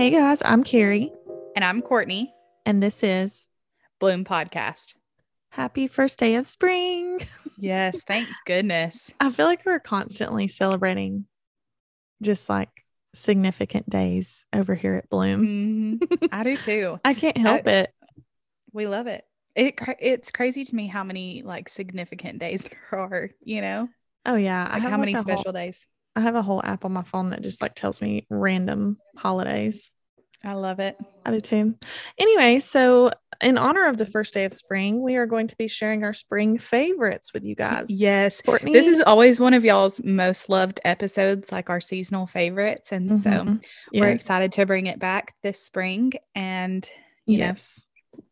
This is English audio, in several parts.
Hey guys, I'm Carrie, And I'm Courtney, and this is Bloom Podcast. Happy First Day of Spring. Yes, thank goodness. I feel like we're constantly celebrating just like significant days over here at Bloom. Mhm. I do too. I can't help it. We love it. It it's crazy to me how many like significant days there are. You know, Oh yeah, I like have how many like, whole- special days. I have a whole app on my phone that just like tells me random holidays. I love it. I do too. Anyway, so in honor of the first day of spring, we are going to be sharing our spring favorites with you guys. Yes, Courtney, this is always one of y'all's most loved episodes, like our seasonal favorites, and so Mhm. we're excited to bring it back this spring. And you know, Yes.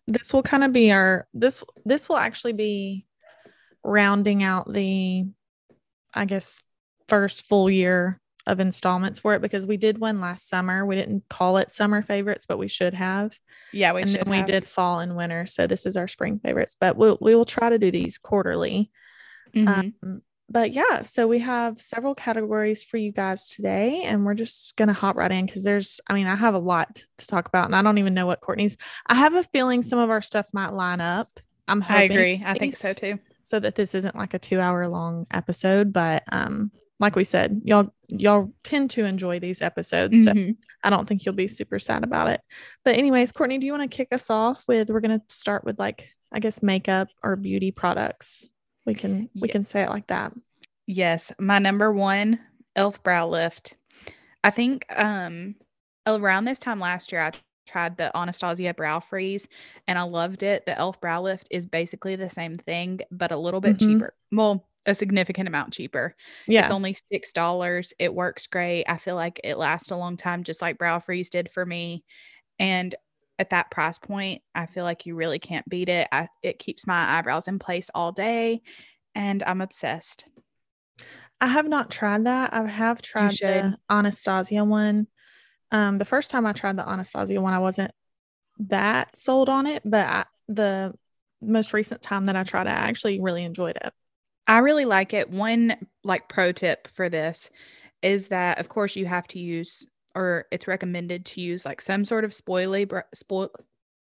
This will kind of be our this this will actually be rounding out the I guess first full year of installments for it because we did one last summer. We didn't call it summer favorites, but we should have. yeah, we and should. then we did fall and winter. So this is our spring favorites, but we'll we will try to do these quarterly. Mhm. Um, but yeah, so we have several categories for you guys today, and we're just gonna hop right in because there's, I mean, I have a lot to talk about, and I don't even know what Courtney's. I have a feeling some of our stuff might line up. I'm hoping, I agree. I think so too. So that this isn't like a two hour long episode, but um, like we said, y'all y'all tend to enjoy these episodes, so Mhm. I don't think you'll be super sad about it. But anyways, Courtney, do you want to kick us off with? We're gonna start with like I guess makeup or beauty products. We can we Ye- can say it like that. Yes, my number one elf brow lift. I think um around this time last year I tried the Anastasia brow freeze and I loved it. The elf brow lift is basically the same thing but a little bit Mhm. cheaper. Well, a significant amount cheaper. Yeah. It's only $6. It works great. I feel like it lasts a long time just like brow freeze did for me. And at that price point, I feel like you really can't beat it. I, it keeps my eyebrows in place all day and I'm obsessed. I have not tried that. I have tried the Anastasia one. Um, the first time I tried the Anastasia one, I wasn't that sold on it, but I, the most recent time that I tried it, I actually really enjoyed it. I really like it. One like pro tip for this is that of course you have to use or it's recommended to use like some sort of spoily br- spoil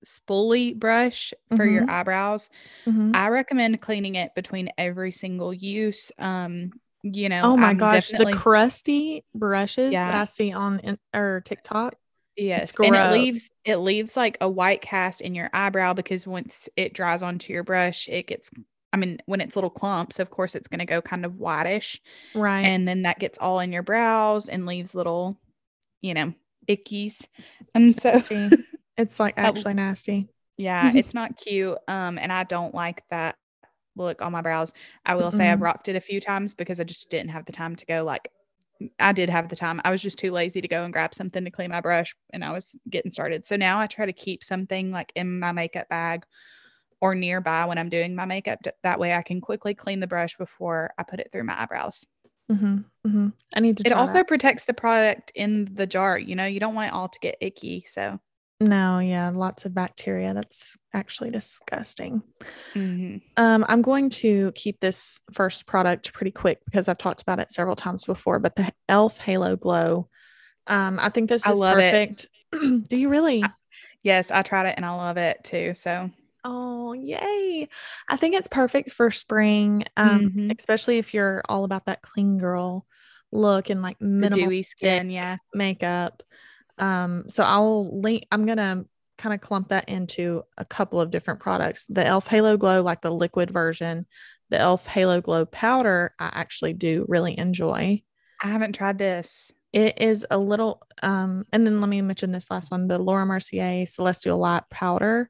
spoolie brush for your Mhm. eyebrows. Mhm. I recommend cleaning it between every single use. Um, you know, Oh my I'm gosh, the crusty brushes that I see on in, or TikTok. yes, and it leaves it leaves like a white cast in your eyebrow because once it dries onto your brush, it gets I mean, when it's little clumps, of course it's going to go kind of whitish. Right. and then that gets all in your brows and leaves little, you know, ickies. And It's so, nasty. it's like actually nasty. yeah, it's not cute. Um, and I don't like that look on my brows. I will say I've rocked it a few times because I just didn't have the time to go. Like, I did have the time. I was just too lazy to go and grab something to clean my brush, and I was getting started. So now I try to keep something like in my makeup bag or nearby when I'm doing my makeup. That way I can quickly clean the brush before I put it through my eyebrows. hmm hmm I need to It also that. protects the product in the jar. You know, you don't want it all to get icky. So, No, yeah, lots of bacteria. That's actually disgusting. mhm. Um, I'm going to keep this first product pretty quick because I've talked about it several times before, but the e.l.f. Halo Glow. Um, I think this I is perfect. Do you really? yes, I tried it and I love it too. So, Oh, yay. I think it's perfect for spring, um, Mhm. especially if you're all about that clean girl look and like the minimal dewy skin. Yeah. makeup. Um, so I'll link, I'm gonna kind of clump that into a couple of different products. The e.l.f. Halo Glow, like the liquid version, the e.l.f. Halo Glow powder, I actually do really enjoy. I haven't tried this. It is a little, um, and then let me mention this last one, the Laura Mercier Celestial Light powder,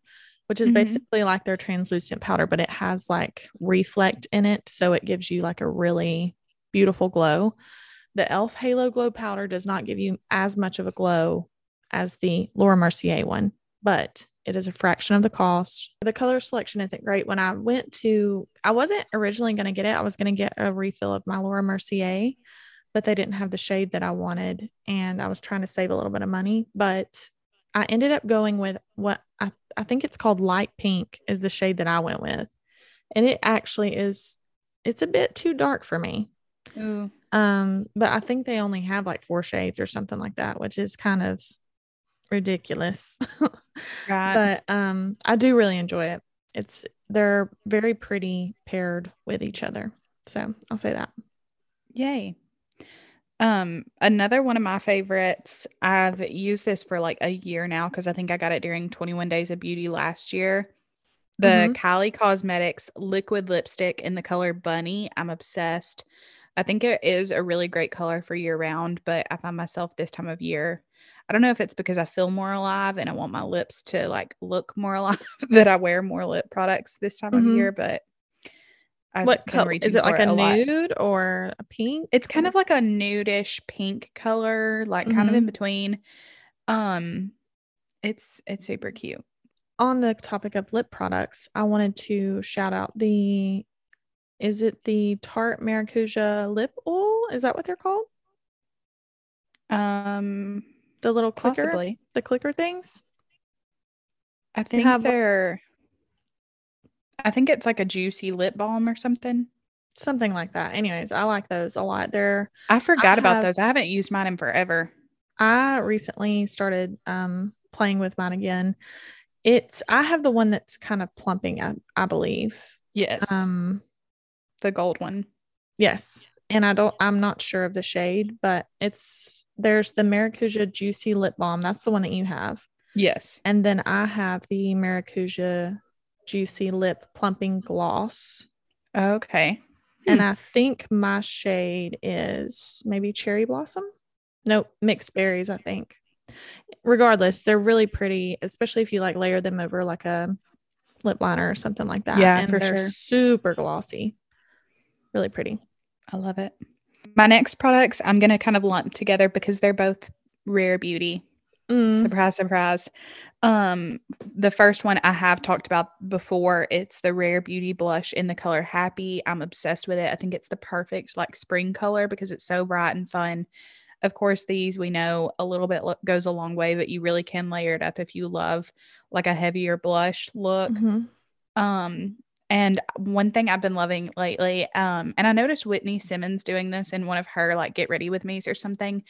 which is Mhm. basically like their translucent powder, but it has like reflect in it, so it gives you like a really beautiful glow. The e.l.f. Halo Glow powder does not give you as much of a glow as the Laura Mercier one, but it is a fraction of the cost. The color selection isn't great. When I went to, I wasn't originally going to get it. I was going to get a refill of my Laura Mercier, but they didn't have the shade that I wanted. And I was trying to save a little bit of money, but I ended up going with what I, I think it's called light pink is the shade that I went with. And it actually is, it's a bit too dark for me. Ooh. Um, but I think they only have like four shades or something like that, which is kind of ridiculous. Right. but um I do really enjoy it. It's they're very pretty paired with each other. So I'll say that. Yay. Um, another one of my favorites, I've used this for like a year now because I think I got it during 21 Days of Beauty last year. The Mhm. Kylie Cosmetics liquid lipstick in the color Bunny. I'm obsessed. I think it is a really great color for year round, but I find myself this time of year. I don't know if it's because I feel more alive and I want my lips to like look more alive that I wear more lip products this time Mhm. of year, but I've what color is it like a a lot. nude or a pink? It's kind of like a nudish pink color, like kind of in between. Um, it's it's super cute. on the topic of lip products, I wanted to shout out the is it the Tarte Maracuja lip oil? Is that what they're called? Um, The little clicker, possibly. the clicker things? I think have- they're. I think it's like a juicy lip balm or something. Something like that. Anyways, I like those a lot. They're I forgot about have- those. I haven't used mine in forever. I recently started um playing with mine again. It's I have the one that's kind of plumping, I, I believe. Yes, Um the gold one. yes. And I don't I'm not sure of the shade, but it's there's the Maracuja Juicy Lip Balm. That's the one that you have. Yes. And then I have the Maracuja Juicy Lip Plumping Gloss. Okay. And hmm. I think my shade is maybe Cherry Blossom. Nope, mixed berries, I think. Regardless, they're really pretty, especially if you like layer them over like a lip liner or something like that. Yeah, and for they're sure. super glossy. Really pretty. I love it. My next products I'm gonna kind of lump together because they're both rare beauty. Mm, Surprise, surprise. Um, the first one I have talked about before. It's the Rare Beauty blush in the color Happy. I'm obsessed with it. I think it's the perfect like spring color because it's so bright and fun. Of course, these we know a little bit lo- goes a long way, but you really can layer it up if you love like a heavier blush look. mhm. Um, and one thing I've been loving lately, um, and I noticed Whitney Simmons doing this in one of her like get ready with me's or something,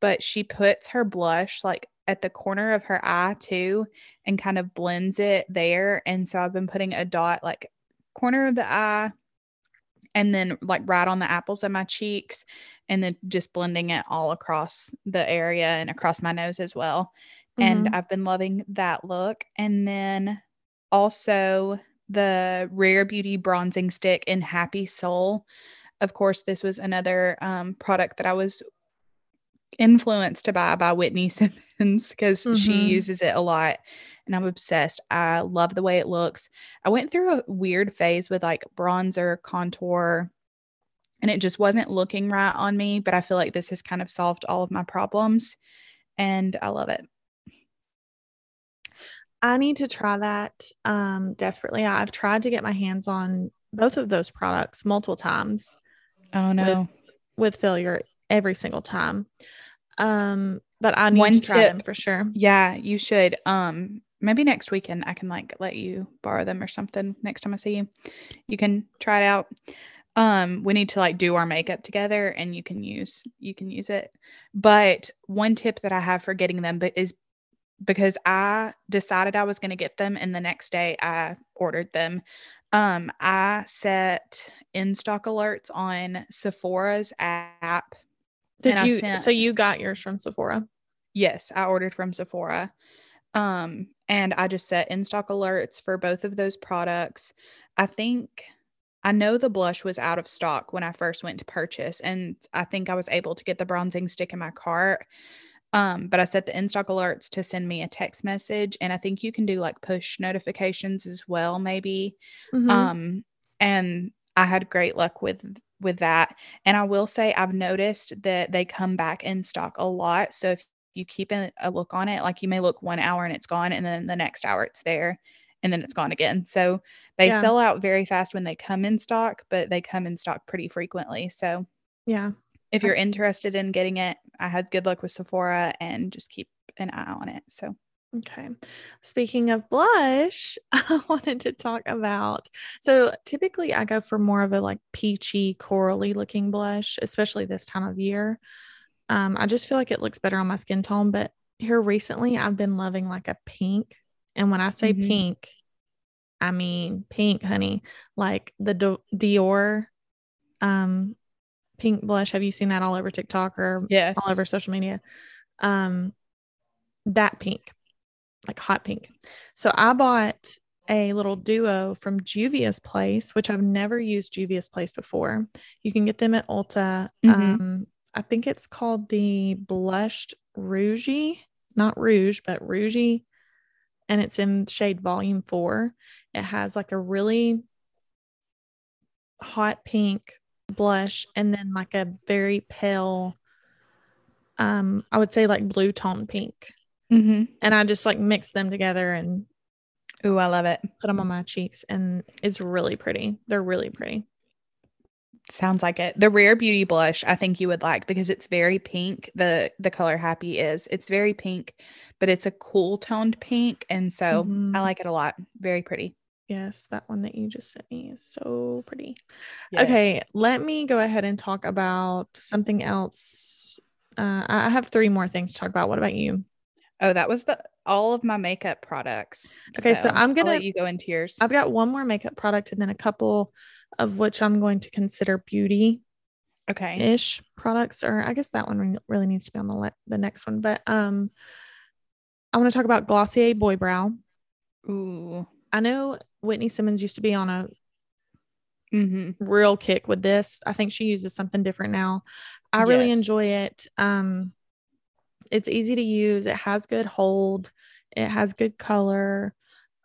but she puts her blush like at the corner of her eye too and kind of blends it there. And so I've been putting a dot like corner of the eye and then like right on the apples of my cheeks and then just blending it all across the area and across my nose as well. And Mhm. I've been loving that look. And then also the Rare Beauty bronzing stick in Happy Soul. Of course, this was another um, product that I was influenced to buy by Whitney Simmons because she Mhm. uses it a lot and I'm obsessed. I love the way it looks. I went through a weird phase with like bronzer, contour, and it just wasn't looking right on me, but I feel like this has kind of solved all of my problems and I love it. I need to try that um desperately. I've tried to get my hands on both of those products multiple times. Oh no. with failure every single time. Um, but I need One to try tip- them for sure. Yeah, you should. Um, maybe next weekend I can like let you borrow them or something next time I see you. You can try it out. Um, we need to like do our makeup together and you can use you can use it. But one tip that I have for getting them but is because I decided I was going to get them and the next day I ordered them. Um, I set in stock alerts on Sephora's app Did and you? sent- so you got yours from Sephora? Yes, I ordered from Sephora. Um, and I just set in stock alerts for both of those products. I think I know the blush was out of stock when I first went to purchase, and I think I was able to get the bronzing stick in my cart. Um, but I set the in stock alerts to send me a text message, and I think you can do like push notifications as well, maybe. Mhm. Um, and I had great luck with with that. And I will say I've noticed that they come back in stock a lot. So if you keep a, look on it, like you may look one hour and it's gone, and then the next hour it's there, and then it's gone again. So they Yeah. sell out very fast when they come in stock, but they come in stock pretty frequently. So yeah. if you're interested in getting it, I had good luck with Sephora and just keep an eye on it. So Okay. Speaking of blush, I wanted to talk about. So typically I go for more of a like peachy, corally looking blush, especially this time of year. Um, I just feel like it looks better on my skin tone. But here recently I've been loving like a pink. And when I say Mhm. pink, I mean pink, honey. Like the Di- Dior um pink blush. Have you seen that all over TikTok or Yes. all over social media? Um that pink. Like hot pink. So I bought a little duo from Juvia's Place, which I've never used Juvia's Place before. You can get them at Ulta. Mhm. Um, I think it's called the Blushed Rougie, not Rouge, but Rougie. And it's in shade volume four. It has like a really hot pink blush and then like a very pale, um, I would say like blue tone pink. Mm-hmm. And I just like mix them together and Ooh, I love it. put them on my cheeks and it's really pretty. They're really pretty. Sounds like it. The Rare Beauty blush, I think you would like because it's very pink. The the color Happy is. It's very pink, but it's a cool toned pink, and so Mhm. I like it a lot. Very pretty. Yes, that one that you just sent me is so pretty. Okay, let me go ahead and talk about something else. Uh, I I have three more things to talk about. What about you? Oh, that was the all of my makeup products. Okay, so I'm I'll gonna- let you go into yours. I've got one more makeup product and then a couple of which I'm going to consider beauty okay. ish products, or I guess that one really needs to be on the le- the next one. But um, I want to talk about Glossier Boy Brow. Ooh. I know Whitney Simmons used to be on a Mm-hmm. real kick with this. I think she uses something different now. I really enjoy it. Um it's easy to use. It has good hold. It has good color.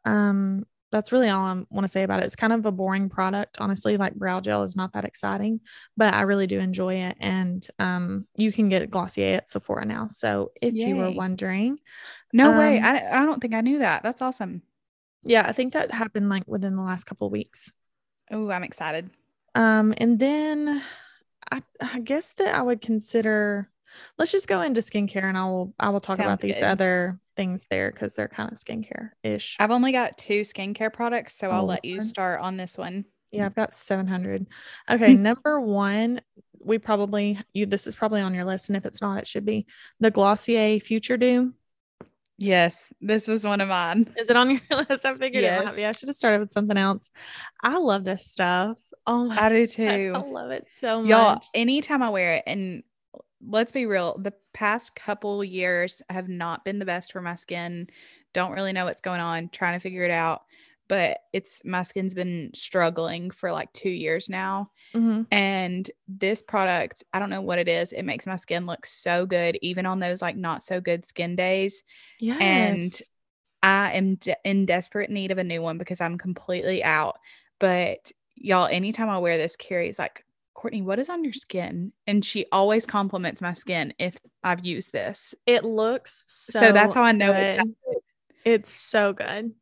Um that's really all I want to say about it. It's kind of a boring product, honestly. Like brow gel is not that exciting, but I really do enjoy it. And um, you can get Glossier at Sephora now. So if you were wondering, No way. Um, I I don't think I knew that. That's awesome. yeah, I think that happened like within the last couple of weeks. Oh, I'm excited. Um, and then I, I guess that I would consider let's just go into skincare and I will I will talk about these good. other things there because they're kind of skincare ish. I've only got two skincare products, so I'll Oh, let you start on this one. Yeah, I've got 700. Okay, number one, we probably you this is probably on your list, and if it's not, it should be the Glossier Future Dew. Yes, this was one of mine. Is it on your list? I figured it might be. I should have started with something else. I love this stuff. Oh I do God, too. I love it so much. Y'all, anytime I wear it, and let's be real, the past couple years have not been the best for my skin. Don't really know what's going on, trying to figure it out. But it's my skin's been struggling for like two years now. Mhm. And this product, I don't know what it is. It makes my skin look so good, even on those like not so good skin days. Yes. And I am de- in desperate need of a new one because I'm completely out. But y'all, anytime I wear this, Carrie's like, Courtney, what is on your skin? And she always compliments my skin if I've used this. It looks so. So, that's how I know it's so good.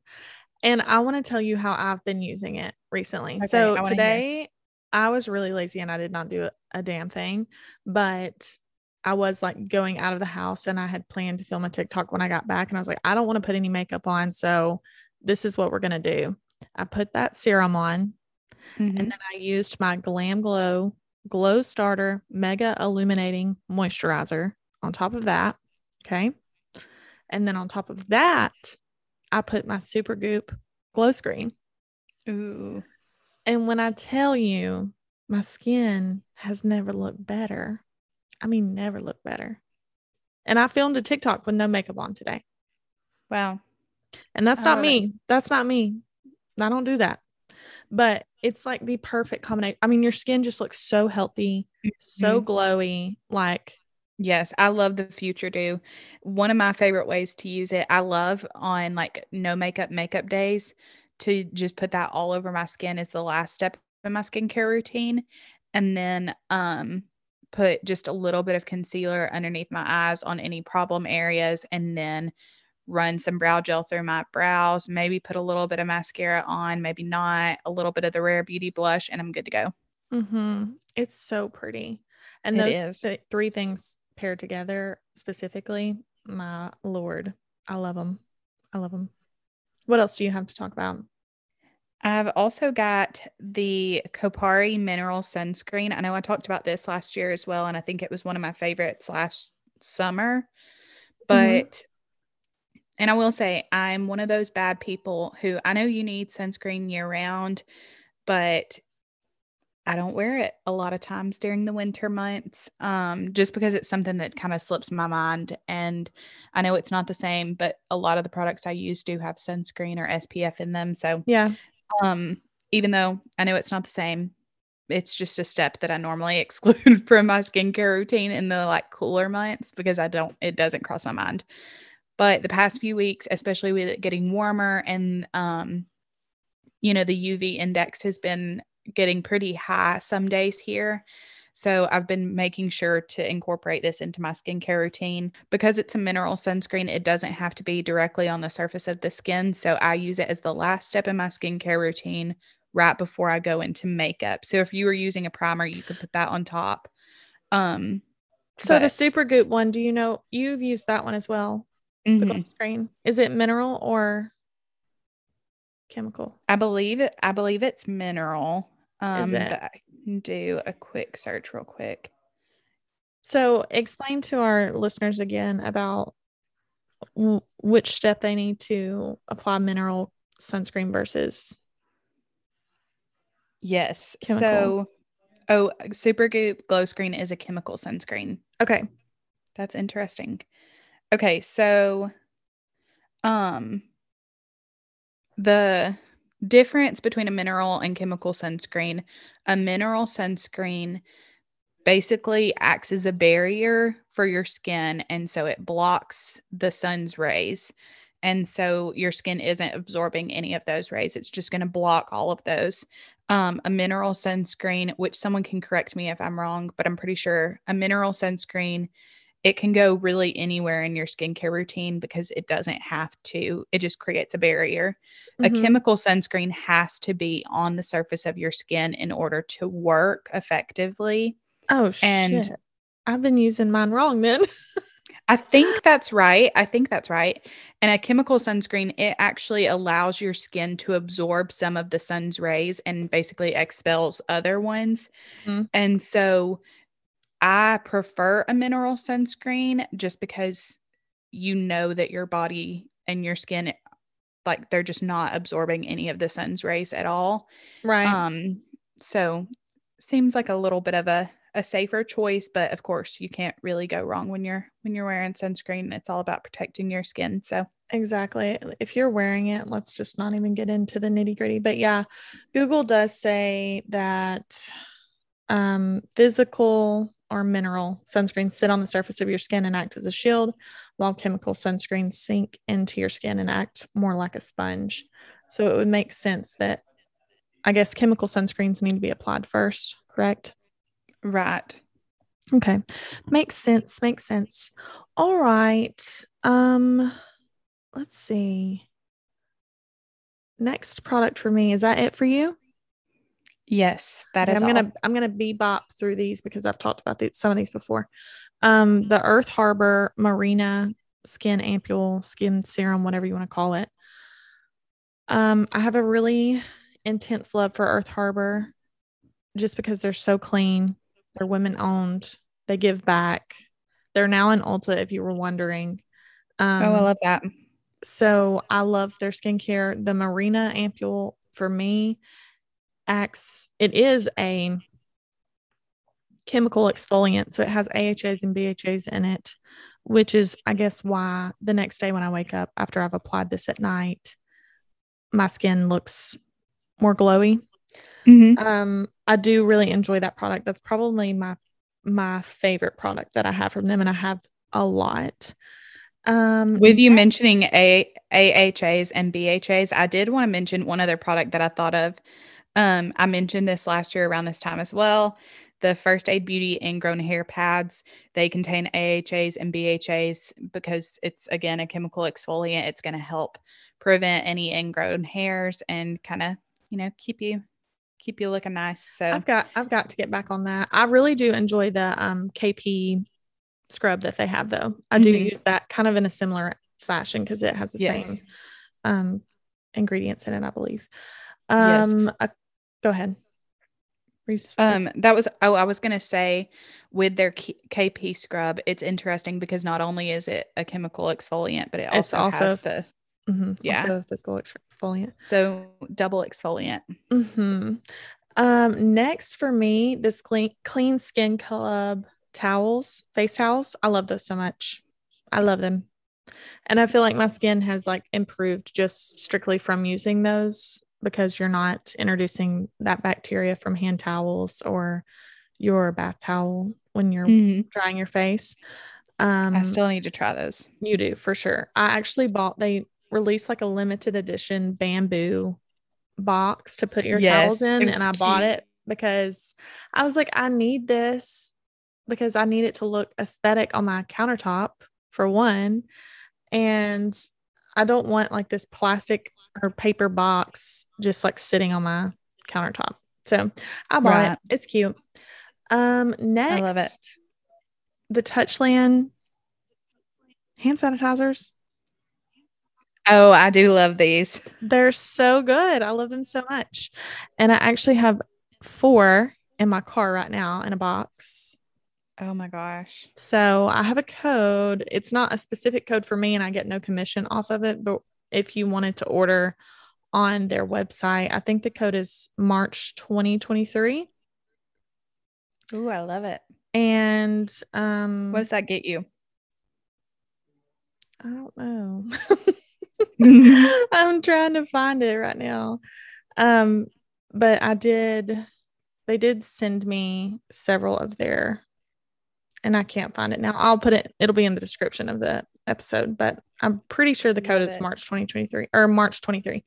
And I want to tell you how I've been using it recently. Okay, so I wanna hear. today I was really lazy and I did not do a, a damn thing, but I was like going out of the house and I had planned to film a TikTok when I got back and I was like, I don't want to put any makeup on. So this is what we're going to do. I put that serum on Mhm. and then I used my Glam Glow Glow Starter Mega Illuminating Moisturizer on top of that. Okay. And then on top of that, I put my Supergoop Glow Screen. Ooh. And when I tell you my skin has never looked better, I mean, never looked better. And I filmed a TikTok with no makeup on today. Wow. And that's not it. me. That's not me. I don't do that. But it's like the perfect combination. I mean, your skin just looks so healthy, so Mhm. glowy. Like, Yes, I love the Future Dew. One of my favorite ways to use it, I love on like no makeup makeup days to just put that all over my skin is the last step in my skincare routine. And then um put just a little bit of concealer underneath my eyes on any problem areas and then run some brow gel through my brows, maybe put a little bit of mascara on, maybe not, a little bit of the Rare Beauty blush and I'm good to go. hmm it's so pretty. And It those th- three things paired together specifically, my lord, I love them. I love them. What else do you have to talk about? I've also got the Kopari mineral sunscreen. I know I talked about this last year as well, and I think it was one of my favorites last summer. But and I will say I'm one of those bad people who I know you need sunscreen year round, but I don't wear it a lot of times during the winter months um, just because it's something that kind of slips my mind. And I know it's not the same, but a lot of the products I use do have sunscreen or SPF in them. So, Yeah. um, even though I know it's not the same, it's just a step that I normally exclude from my skincare routine in the like cooler months because I don't, it doesn't cross my mind. But the past few weeks, especially with it getting warmer and, um, you know, the UV index has been getting pretty high some days here. So I've been making sure to incorporate this into my skincare routine. Because it's a mineral sunscreen, it doesn't have to be directly on the surface of the skin. So I use it as the last step in my skincare routine right before I go into makeup. So if you were using a primer, you could put that on top. Um, So the Super Goop one, do you know you've used that one as well? The mhm. glow screen. Is it mineral or chemical? I believe it. I believe it's mineral. Um, Is it? I can do a quick search real quick. So explain to our listeners again about w- which step they need to apply mineral sunscreen versus Yes. Chemical. So, oh, Supergoop Glow Screen is a chemical sunscreen. okay. That's interesting. Okay, so um the difference between a mineral and chemical sunscreen, a mineral sunscreen basically acts as a barrier for your skin and so it blocks the sun's rays. And so your skin isn't absorbing any of those rays. It's just going to block all of those. Um, a mineral sunscreen, which someone can correct me if I'm wrong, but I'm pretty sure a mineral sunscreen it can go really anywhere in your skincare routine because it doesn't have to. It just creates a barrier. A Mhm. chemical sunscreen has to be on the surface of your skin in order to work effectively. Oh and- shit. I've been using mine wrong then. I think that's right. I think that's right. And a chemical sunscreen, it actually allows your skin to absorb some of the sun's rays and basically expels other ones. Mhm. And so I prefer a mineral sunscreen just because you know that your body and your skin like they're just not absorbing any of the sun's rays at all. right. Um so seems like a little bit of a a safer choice, but of course you can't really go wrong when you're when you're wearing sunscreen. It's all about protecting your skin. So Exactly. If you're wearing it, let's just not even get into the nitty gritty. But yeah, Google does say that um, physical or mineral sunscreens sit on the surface of your skin and act as a shield, while chemical sunscreens sink into your skin and act more like a sponge. So it would make sense that I guess chemical sunscreens need to be applied first, correct? right. Okay. Makes sense. Makes sense. All right. Um let's see. Next product for me. Is that it for you? Yes, that Okay, is I'm gonna I'm gonna bebop through these because I've talked about these, some of these before. Um, the Earth Harbor Marina Skin Ampule Skin Serum, whatever you want to call it. Um, I have a really intense love for Earth Harbor just because they're so clean. They're women owned. They give back. They're now in Ulta, if you were wondering. Um, oh, I love that. so I love their skincare. The Marina Ampule for me acts, it is a chemical exfoliant. So it has AHAs and BHAs in it, which is, I guess, why the next day when I wake up after I've applied this at night, my skin looks more glowy. Mhm. Um, I do really enjoy that product. That's probably my my favorite product that I have from them, and I have a lot. Um, With you mentioning A- AHAs and BHAs, I did want to mention one other product that I thought of. Um, I mentioned this last year around this time as well. The First Aid Beauty ingrown hair pads, they contain AHAs and BHAs because it's again a chemical exfoliant. It's going to help prevent any ingrown hairs and kind of, you know, keep you keep you looking nice. So I've got I've got to get back on that. I really do enjoy the um KP scrub that they have though. I do Mhm. use that kind of in a similar fashion because it has the Yes. same um ingredients in it, I believe. Yes. Um uh, go ahead. Res- Um, that was oh, I was gonna say with their K- KP scrub, it's interesting because not only is it a chemical exfoliant, but it also, It's also, has the mhm, yeah. Also a physical exfoliant. so double exfoliant. hmm Um, next for me, this clean clean skin club towels, face towels. I love those so much. I love them. And I feel like my skin has like improved just strictly from using those because you're not introducing that bacteria from hand towels or your bath towel when you're Mhm. drying your face. Um I still need to try those. you do for sure. I actually bought they released like a limited edition bamboo box to put your towels Yes, it in and I bought it because I was like I need this because I need it to look aesthetic on my countertop for one and I don't want like this plastic or paper box just like sitting on my countertop. So I bought Right. it. It's cute. Um next love it. the Touchland hand sanitizers. Oh, I do love these. They're so good. I love them so much. And I actually have four in my car right now in a box. Oh my gosh. So I have a code. It's not a specific code for me and I get no commission off of it. But if you wanted to order on their website, I think the code is March 2023. Ooh, I love it. And um What does that get you? I don't know. I'm trying to find it right now. Um, but I did, they did send me several of their, and I can't find it now. I'll put it, it'll be in the description of the episode, but I'm pretty sure the code Love is it. March 2023 or March 23.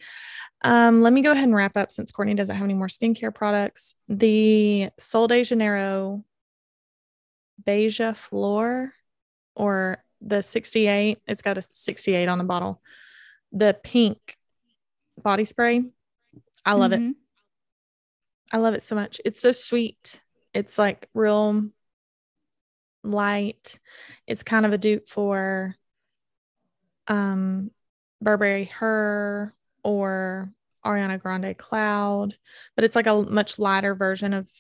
Um, let me go ahead and wrap up since Courtney doesn't have any more skincare products. The Sol de Janeiro Beija Flor or the 68, it's got a 68 on the bottle the pink body spray. I love it. Mhm. I love it so much. It's so sweet. It's like real light. It's kind of a dupe for um Burberry Her or Ariana Grande Cloud, but it's like a much lighter version of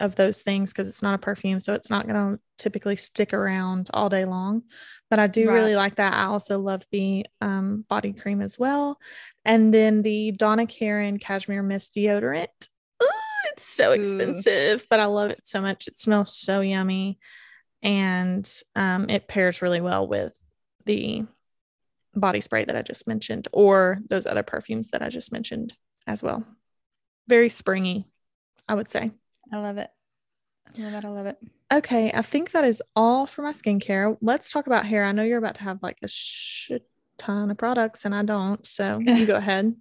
of those things because it's not a perfume, so it's not going to typically stick around all day long. But I do really like that. I also love the um, body cream as well, and then the Donna Karan Cashmere Mist deodorant. Ooh, it's so Ooh. expensive, but I love it so much. It smells so yummy, and um, it pairs really well with the body spray that I just mentioned, or those other perfumes that I just mentioned as well. Very springy, I would say. I love it. I love it. I love it. Okay, I think that is all for my skincare. Let's talk about hair. I know you're about to have like a shit ton of products, and I don't. So you go ahead.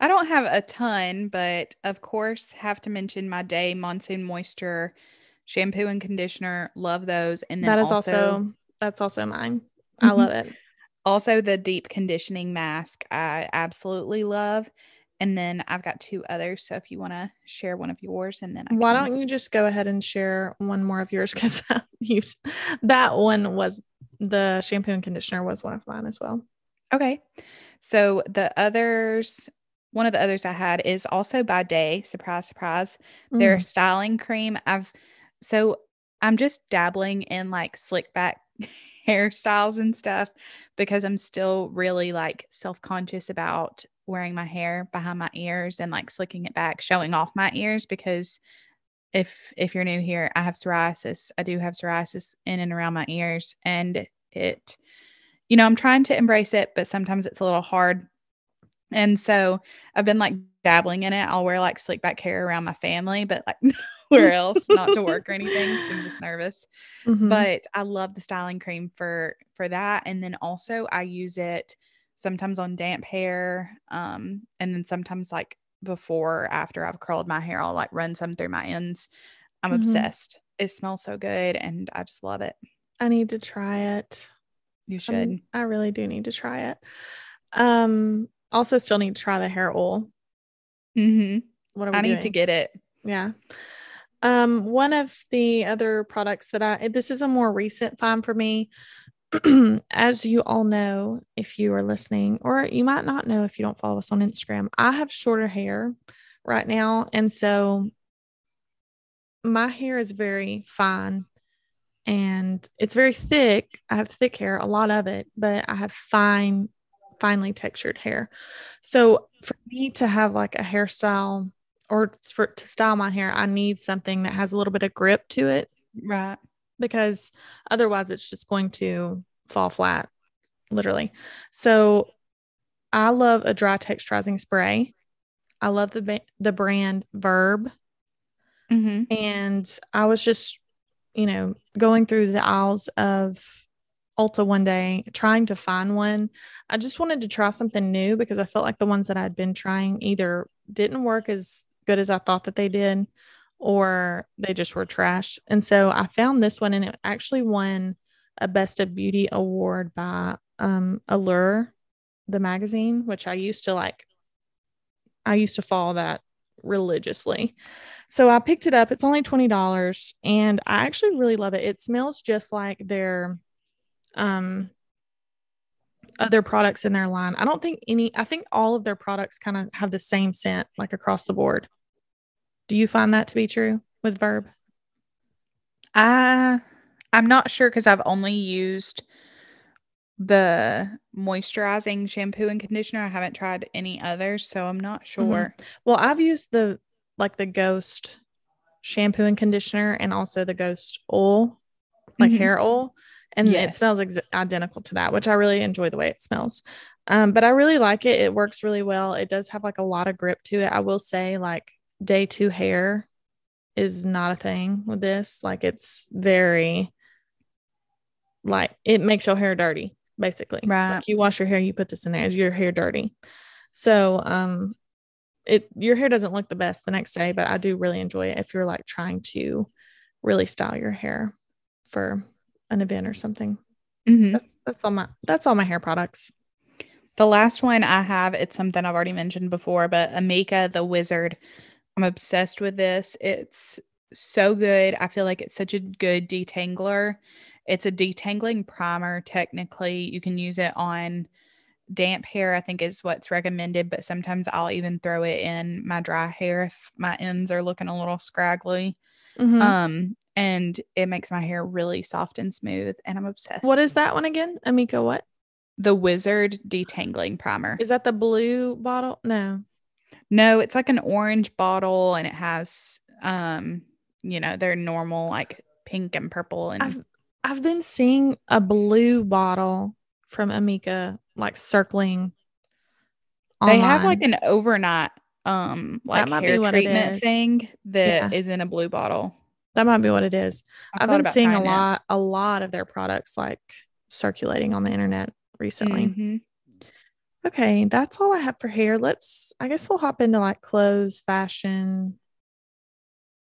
I don't have a ton, but of course, have to mention my Dae monsoon moisture shampoo and conditioner. Love those. And then That is also, also that's also mine. I Mhm. love it. also the deep conditioning mask. I absolutely love. And then I've got two others. So if you want to share one of yours, and then I Why don't you just go ahead and share one more of yours? Because you that one was the shampoo and conditioner was one of mine as well. Okay. So the others, one of the others I had is also by Dae. Surprise, surprise. Their Mm. styling cream. I've so I'm just dabbling in like slick back hairstyles and stuff because I'm still really like self-conscious about wearing my hair behind my ears and like slicking it back, showing off my ears because if if you're new here, I have psoriasis. I do have psoriasis in and around my ears and it you know, I'm trying to embrace it, but sometimes it's a little hard. And so I've been like dabbling in it. I'll wear like slick back hair around my family, but like nowhere else, not to work or anything. I'm just nervous. Mhm. But I love the styling cream for for that. And then also I use it sometimes on damp hair. Um, and then sometimes like before or after I've curled my hair, I'll like run some through my ends. I'm Mhm. obsessed. It smells so good and I just love it. I need to try it. You I'm- should. I really do need to try it. Um, also still need to try the hair oil. Mm-hmm. What I need to get it. Yeah. Um, one of the other products that I this is a more recent find for me. As you all know, if you are listening, or you might not know if you don't follow us on Instagram, I have shorter hair right now. And so my hair is very fine and it's very thick. I have thick hair, a lot of it, but I have fine, finely textured hair. So for me to have like a hairstyle or for to style my hair, I need something that has a little bit of grip to it. Right. Because otherwise it's just going to fall flat, literally. So I love a dry texturizing spray. I love the the brand Verb. Mm-hmm. And I was just you know, going through the aisles of Ulta one day, trying to find one. I just wanted to try something new because I felt like the ones that I'd been trying either didn't work as good as I thought that they did or they just were trash. And so I found this one and it actually won a Best of Beauty award by um, Allure, the magazine, which I used to like. I used to follow that religiously. So I picked it up. It's only $20 and I actually really love it. It smells just like their um other products in their line. I don't think any I think all of their products kind of have the same scent like across the board. Do you find that to be true with Verb? I I'm not sure cuz I've only used the moisturizing shampoo and conditioner. I haven't tried any others, so I'm not mm-hmm. sure. Mm-hmm. Well, I've used the like the ghost shampoo and conditioner and also the ghost oil, like mm-hmm. hair oil. And yes. it smells ex- identical to that, which I really enjoy the way it smells. Um, but I really like it. It works really well. It does have like a lot of grip to it. I will say, like, day two hair is not a thing with this. Like, it's very, like, it makes your hair dirty basically. Right. Like you wash your hair, you put this in there. Is your hair dirty? So um it your hair doesn't look the best the next day, but I do really enjoy it if you're like trying to really style your hair for an event or something. Mm-hmm. That's that's all my that's all my hair products. The last one I have, it's something I've already mentioned before, but Amika the Wizard. I'm obsessed with this. It's so good. I feel like it's such a good detangler. It's a detangling primer. Technically, you can use it on damp hair, I think is what's recommended, but sometimes I'll even throw it in my dry hair if my ends are looking a little scraggly. Mm-hmm. Um, and it makes my hair really soft and smooth, and I'm obsessed. What is that one again? Amika, what? The Wizard Detangling Primer. Is that the blue bottle? No. No, it's like an orange bottle, and it has, um, you know, they're normal like pink and purple and I've, I've been seeing a blue bottle from Amika like circling. They have like an overnight um like hair treatment thing that yeah. is in a blue bottle. That might be what it is. I have been seeing a lot, it. a lot of their products like circulating on the internet recently. Mm-hmm. Okay, that's all I have for hair. Let's, I guess we'll hop into like clothes, fashion,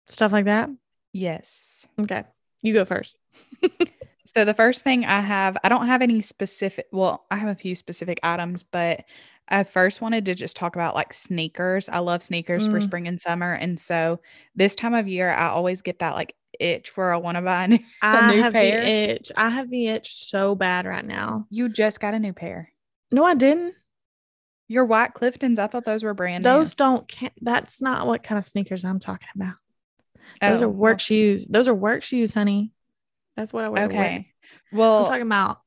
stuff like that. Yes. Okay, you go first. so the first thing I have, I don't have any specific, well, I have a few specific items, but I first wanted to just talk about like sneakers. I love sneakers mm. for spring and summer. And so this time of year, I always get that like itch where I want to buy a new, I new have pair. the itch. I have the itch so bad right now. You just got a new pair. No, I didn't. Your white Cliftons, I thought those were brand those new. don't count. That's not what kind of sneakers I'm talking about. Those oh, are work well. shoes. Those are work shoes, honey. That's what I wear. Okay. Well, I'm talking about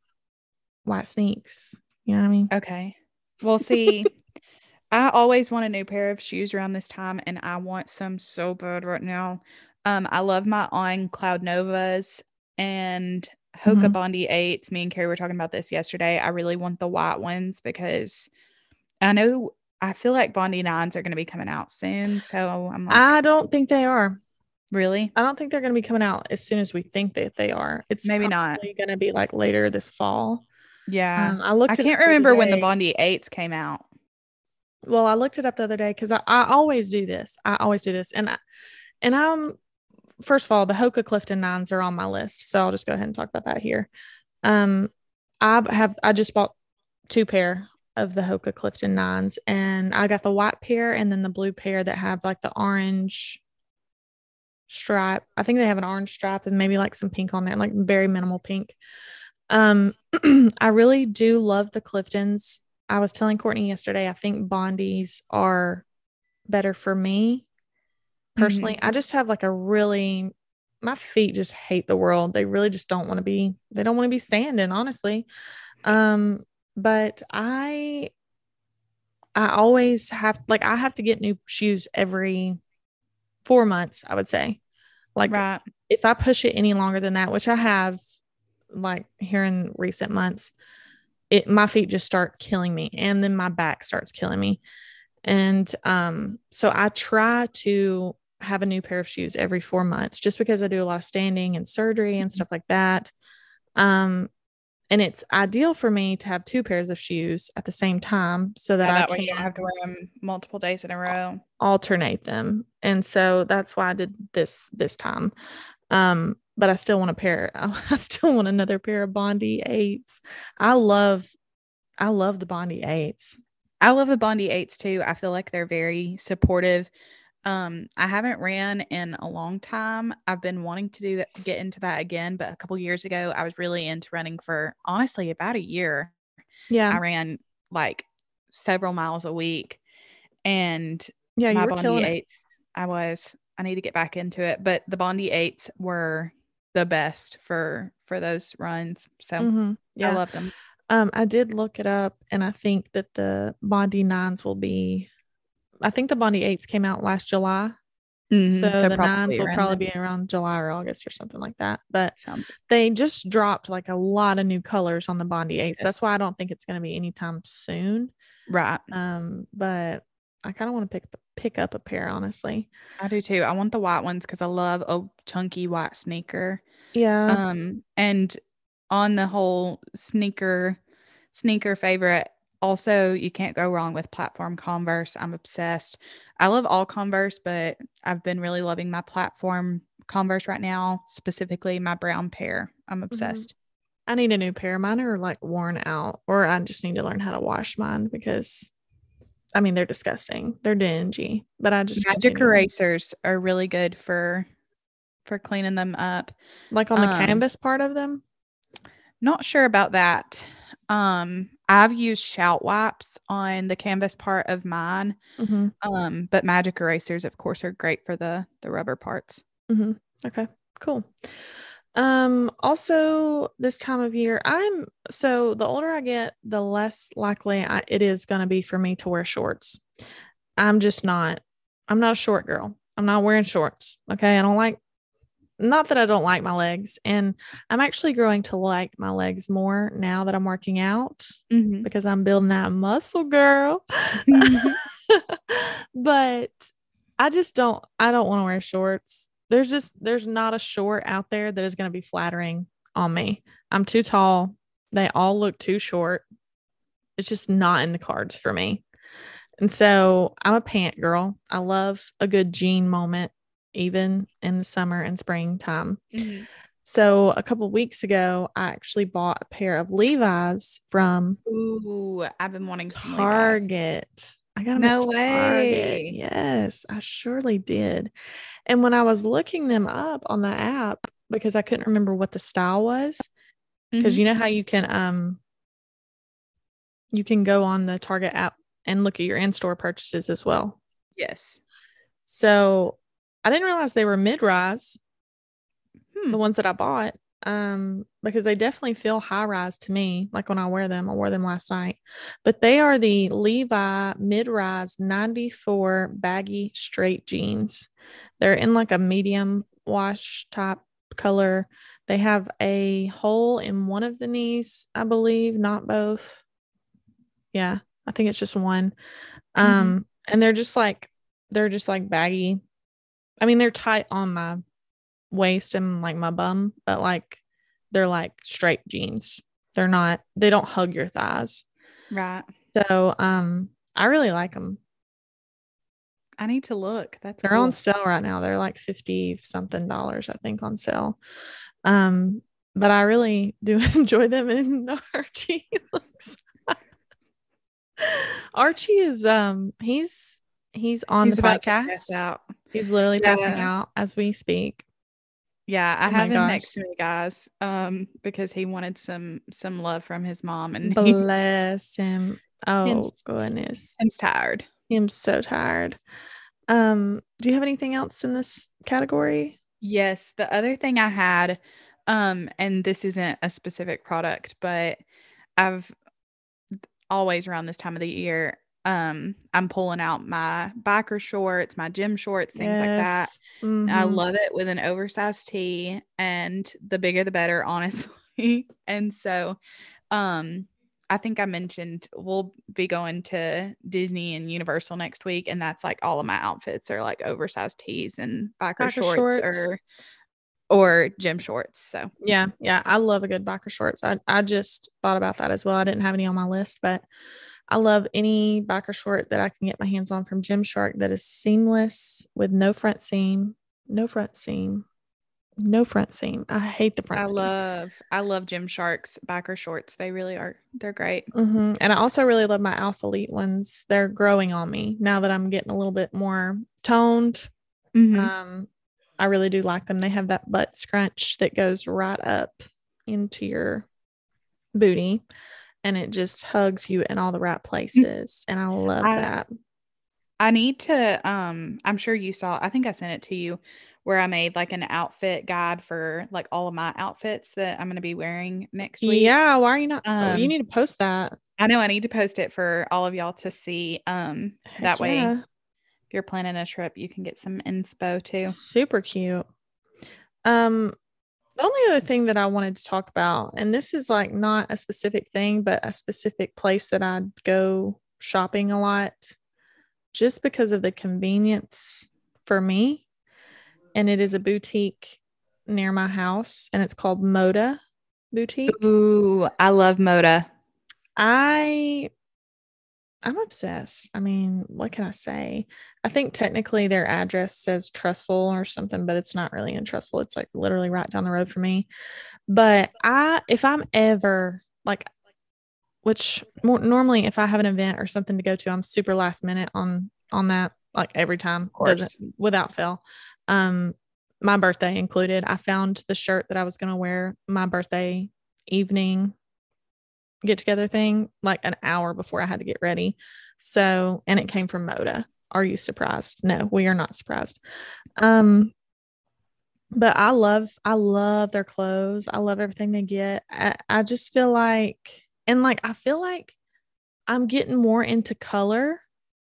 white sneaks. You know what I mean? Okay. Well, see, I always want a new pair of shoes around this time, and I want some so bad right now. Um, I love my on Cloud Novas and Hoka mm-hmm. Bondi 8s. Me and Carrie were talking about this yesterday. I really want the white ones because I know I feel like Bondi 9s are going to be coming out soon. So I'm like, I don't think they are. Really? I don't think they're going to be coming out as soon as we think that they are. It's maybe not going to be like later this fall. Yeah. Um, I looked. I can't remember when the Bondi eights came out. Well, I looked it up the other day because I, I always do this. I always do this, and I, and I'm first of all the Hoka Clifton nines are on my list, so I'll just go ahead and talk about that here. Um, I have I just bought two pair of the Hoka Clifton nines, and I got the white pair and then the blue pair that have like the orange stripe. I think they have an orange stripe and maybe like some pink on there, like very minimal pink. Um, I really do love the Cliftons. I was telling Courtney yesterday, I think Bondies are better for me personally. I just have like a really my feet just hate the world. They really just don't want to be they don't want to be standing, honestly. Um but I I always have like I have to get new shoes every 4 months, I would say. Like Right. if I push it any longer than that, which I have like here in recent months, it my feet just start killing me and then my back starts killing me. And um so I try to have a new pair of shoes every 4 months just because I do a lot of standing and surgery and stuff like that. Um and it's ideal for me to have two pairs of shoes at the same time so that Yeah, I that way can you don't have to wear them multiple days in a row. alternate them and so that's why i did this this time um but i still want a pair i still want another pair of bondi eights i love i love the bondi eights I love the Bondi eights too. I feel like they're very supportive. Um, I haven't ran in a long time. I've been wanting to do that, get into that again, but a couple years ago, I was really into running for honestly about a year. Yeah, I ran like several miles a week, and yeah you my were Bondi killing it. I was. I need to get back into it, but the Bondi eights were the best for for those runs. So Mhm. yeah I loved them. um i did look it up and i think that the bondi nines will be i think the bondi eights came out last july Mhm, so, the nines probably will probably be around july or august or something like that but sounds they just dropped like a lot of new colors on the Bondi 8s. Yes. That's why I don't think it's going to be anytime soon. right. Um, but I kind of want to pick pick up a pair, honestly. I do too. I want the white ones because I love a chunky white sneaker. Yeah. Um, and on the whole sneaker sneaker favorite, also you can't go wrong with platform Converse. I'm obsessed. I love all Converse, but I've been really loving my platform Converse right now, specifically my brown pair. I'm obsessed. I need a new pair. Mine are like worn out, or I just need to learn how to wash mine because I mean they're disgusting. They're dingy. But I just Magic continue- erasers are really good for for cleaning them up. like on the um, canvas part of them. Not sure about that. Um, I've used shout wipes on the canvas part of mine. hmm Um, but magic erasers, of course, are great for the the rubber parts. hmm Okay, cool. Um, also this time of year, I'm so the older I get, the less likely I, it is going to be for me to wear shorts. I'm just not, I'm not a short girl. I'm not wearing shorts. Okay. I don't like, not that I don't like my legs. And I'm actually growing to like my legs more now that I'm working out Mm-hmm. because I'm building that muscle, girl. but I just don't I don't want to wear shorts. There's just there's not a short out there that is going to be flattering on me. I'm too tall. They all look too short. It's just not in the cards for me. And so I'm a pant girl. I love a good jean moment even in the summer and springtime. Mhm. So a couple weeks ago, I actually bought a pair of Levi's from Ooh, I've been wanting. Target. I got them No at Target. way. Yes, I surely did. And when I was looking them up on the app because I couldn't remember what the style was, because Mhm. you know how you can um you can go on the Target app and look at your in-store purchases as well. yes. So I didn't realize they were mid-rise, Hmm. the ones that I bought. Um, because they definitely feel high rise to me, like when I wear them. I wore them last night. But they are the Levi mid-rise 94 baggy straight jeans. They're in like a medium wash type color. They have a hole in one of the knees, I believe, not both. Yeah, I think it's just one. Um, and they're just like they're just like baggy. I mean, they're tight on my waist and like my bum, but like they're like straight jeans. They're not, they don't hug your thighs. Right. So um I really like them. I need to look. That's They're cool. on sale right now. They're like 50 something dollars, I think, on sale. Um, but I really do enjoy them and Archie looks Archie is um he's he's on He's the podcast. out. He's literally passing out as we speak. Yeah, I Oh have him gosh. next to me, guys. Um, because he wanted some some love from his mom, and Bless him. Oh Him's- goodness. he's tired. I'm so tired. Um, do you have anything else in this category? Yes, the other thing I had, um, and this isn't a specific product, but I've always around this time of the year, um, I'm pulling out my biker shorts, my gym shorts, things like that. Mm-hmm. I love it with an oversized tee, and the bigger the better, honestly. and so, um, I think I mentioned we'll be going to Disney and Universal next week, and that's like all of my outfits are like oversized tees and biker, Biker shorts, shorts. or or gym shorts. So Yeah, yeah, I love a good biker shorts. I I just thought about that as well. I didn't have any on my list, but I love any biker short that I can get my hands on from Gymshark that is seamless with no front seam, no front seam, no front seam. I hate the front I seam. love I love Gymshark's biker shorts. They really are. They're great. hmm And I also really love my Alphalete ones. They're growing on me now that I'm getting a little bit more toned. Mhm. Um, I really do like them. They have that butt scrunch that goes right up into your booty and it just hugs you in all the right places. And I love I- that. I need to um I'm sure you saw I think I sent it to you where I made like an outfit guide for like all of my outfits that I'm going to be wearing next week. Yeah. Why are you not? oh, you Um, need to post that. I know I need to post it for all of y'all to see. Um Heck that way yeah. if you're planning a trip you can get some inspo too. Super cute. Um, the only other thing that I wanted to talk about, and this is like not a specific thing, but a specific place that I go shopping a lot just because of the convenience for me. And it is a boutique near my house, and it's called Moda Boutique. Ooh, I love Moda. I I'm obsessed. I mean, what can I say? I think technically their address says Trussville or something, but it's not really in Trussville. It's like literally right down the road from me. But I if I'm ever like which more, normally if I have an event or something to go to, I'm super last minute on on that like every time doesn't without fail. Um my birthday included. I found the shirt that I was going to wear my birthday evening get together thing like an hour before I had to get ready. So, and it came from Moda. Are you surprised? No, we are not surprised. Um, but I love, I love their clothes. I love everything they get. I, I just feel like, and like, I feel like I'm getting more into color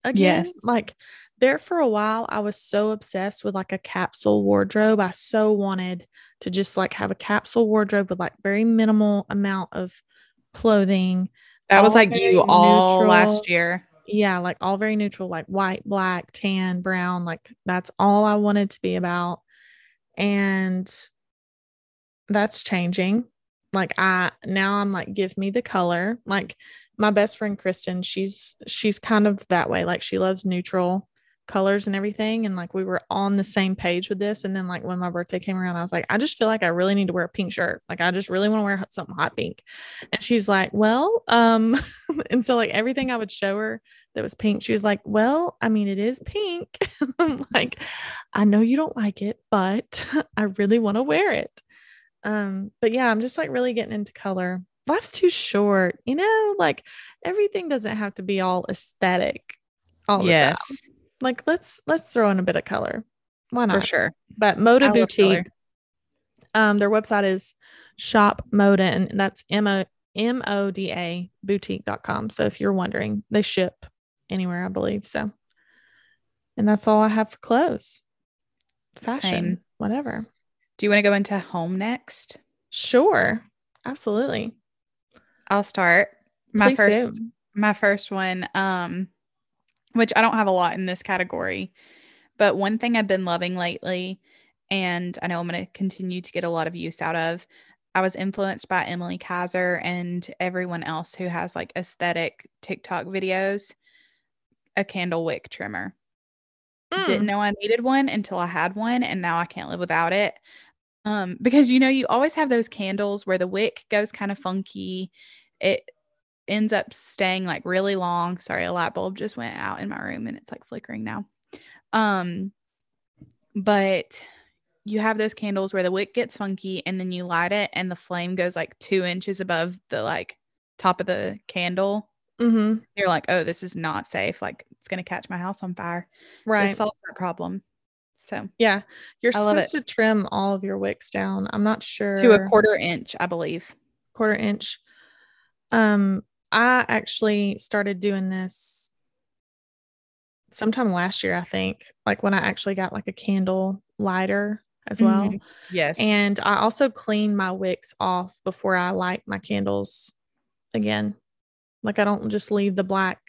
again. Yes. Like, there for a while, I was so obsessed with like a capsule wardrobe. I so wanted to just like have a capsule wardrobe with like very minimal amount of clothing. That was like you all neutral. last year. Yeah, like all very neutral, like white, black, tan, brown. Like that's all I wanted to be about. And that's changing. Like I now I'm like, give me the color. Like my best friend Kristen, she's she's kind of that way. Like she loves neutral colors and everything. And like we were on the same page with this. And then like when my birthday came around, I was like, I just feel like I really need to wear a pink shirt. Like I just really want to wear something hot pink. And she's like, Well, um, and so like everything I would show her that was pink, she was like, Well, I mean, it is pink. I'm like, I know you don't like it, but I really want to wear it. Um, but yeah, I'm just like really getting into color. Life's too short, you know, like everything doesn't have to be all aesthetic all Yes, time. Like let's let's throw in a bit of color. Why not? for sure. But Moda color. Boutique. Um, their website is shop Moda, and that's M O M O D A boutique.com. So if you're wondering, they ship anywhere, I believe. So, and that's all I have for clothes, fashion, Same. whatever. Do you want to go into home next? Sure, absolutely. I'll start. My Please first do. my first one um which I don't have a lot in this category, but one thing I've been loving lately and I know I'm going to continue to get a lot of use out of I was influenced by Emily Kaiser and everyone else who has like aesthetic TikTok videos a candle wick trimmer. Didn't Mm, know I needed one until I had one and now I can't live without it. Um because you know you always have those candles where the wick goes kind of funky. It ends up staying like really long. Sorry, a light bulb just went out in my room and it's like flickering now. Um but you have those candles where the wick gets funky and then you light it and the flame goes like 2 inches above the like top of the candle Mm-hmm. You're like, oh, this is not safe. Like it's gonna catch my house on fire. Right. It solved that problem. So Yeah. You're I supposed to trim all of your wicks down. I'm not sure. to a quarter inch, I believe. quarter inch. Um, I actually started doing this sometime last year, I think, like when I actually got like a candle lighter as well. Mhm. Yes. And I also clean my wicks off before I light my candles again. Like I don't just leave the black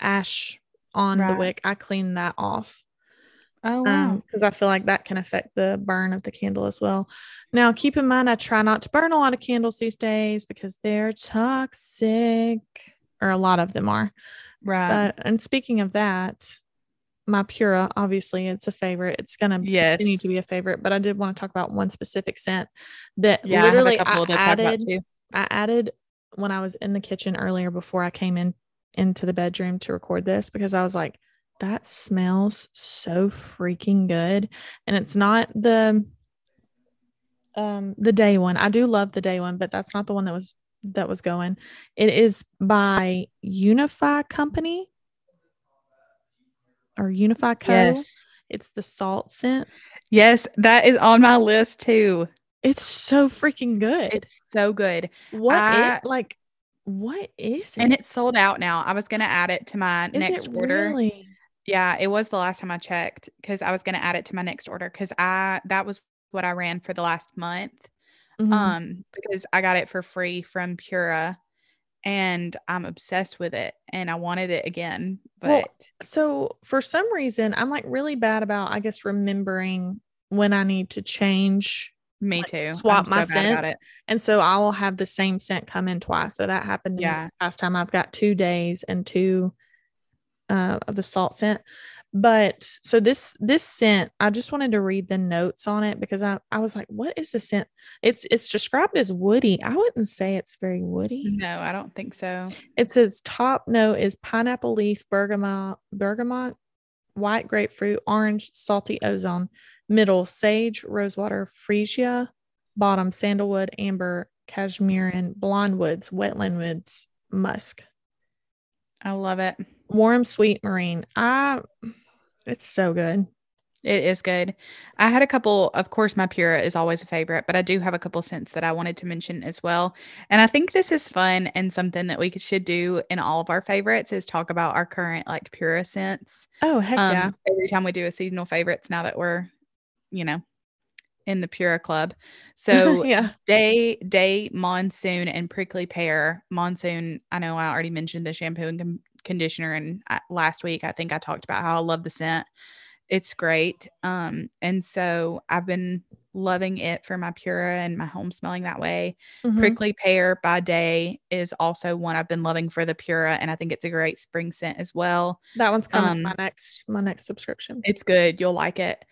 ash on the wick. I clean that off oh um, wow. because I feel like that can affect the burn of the candle as well. Now, keep in mind, I try not to burn a lot of candles these days because they're toxic, or a lot of them are. right. But and speaking of that, my Pura, obviously, it's a favorite. It's gonna Yes. continue to be a favorite. But I did want to talk about one specific scent that yeah, literally I to about added. I added when I was in the kitchen earlier before I came in into the bedroom to record this because I was like, that smells so freaking good. And it's not the um the Dae one. I do love the Dae one, but that's not the one that was that was going. It is by Unify Company or Unify Co. Yes. It's the salt scent. Yes, that is on my list too. It's so freaking good. It's so good. what I- it like what is it? And it's sold out now. I was gonna add it to my Is next order. really? Yeah, it was the last time I checked because I was gonna add it to my next order because I that was what I ran for the last month. Mhm. Um, because I got it for free from Pura and I'm obsessed with it and I wanted it again. But Well, so for some reason, I'm like really bad about, I guess, remembering when I need to change. me like, too. swap I'm my so bad about scents. it. And so I will have the same scent come in twice. So that happened to me Yeah. this past time. I've got two days and two uh, of the salt scent. But so this this scent, I just wanted to read the notes on it because I, I was like, what is the scent? It's it's described as woody. I wouldn't say it's very woody. No, I don't think so. It says top note is pineapple leaf, bergamot, bergamot, white grapefruit, orange, salty ozone. Middle sage, rosewater, freesia. Bottom sandalwood, amber, cashmere, and blonde woods, wetland woods, musk. I love it. Warm, sweet marine. I. It's so good. It is good. I had a couple, of course, my Pura is always a favorite, but I do have a couple scents that I wanted to mention as well. And I think this is fun and something that we should do in all of our favorites is talk about our current like Pura scents. Oh heck Um, yeah! Every time we do a seasonal favorites, now that we're, you know, in the Pura club. So yeah. Dae, Dae, monsoon, and prickly pear. Monsoon. I know I already mentioned the shampoo and conditioner, and I, last week I think I talked about how I love the scent. It's great. Um, and so I've been loving it for my Pura and my home smelling that way. Mhm. Prickly pear by Dae is also one I've been loving for the Pura, and I think it's a great spring scent as well. That one's coming. um, my next my next subscription. It's good. You'll like it.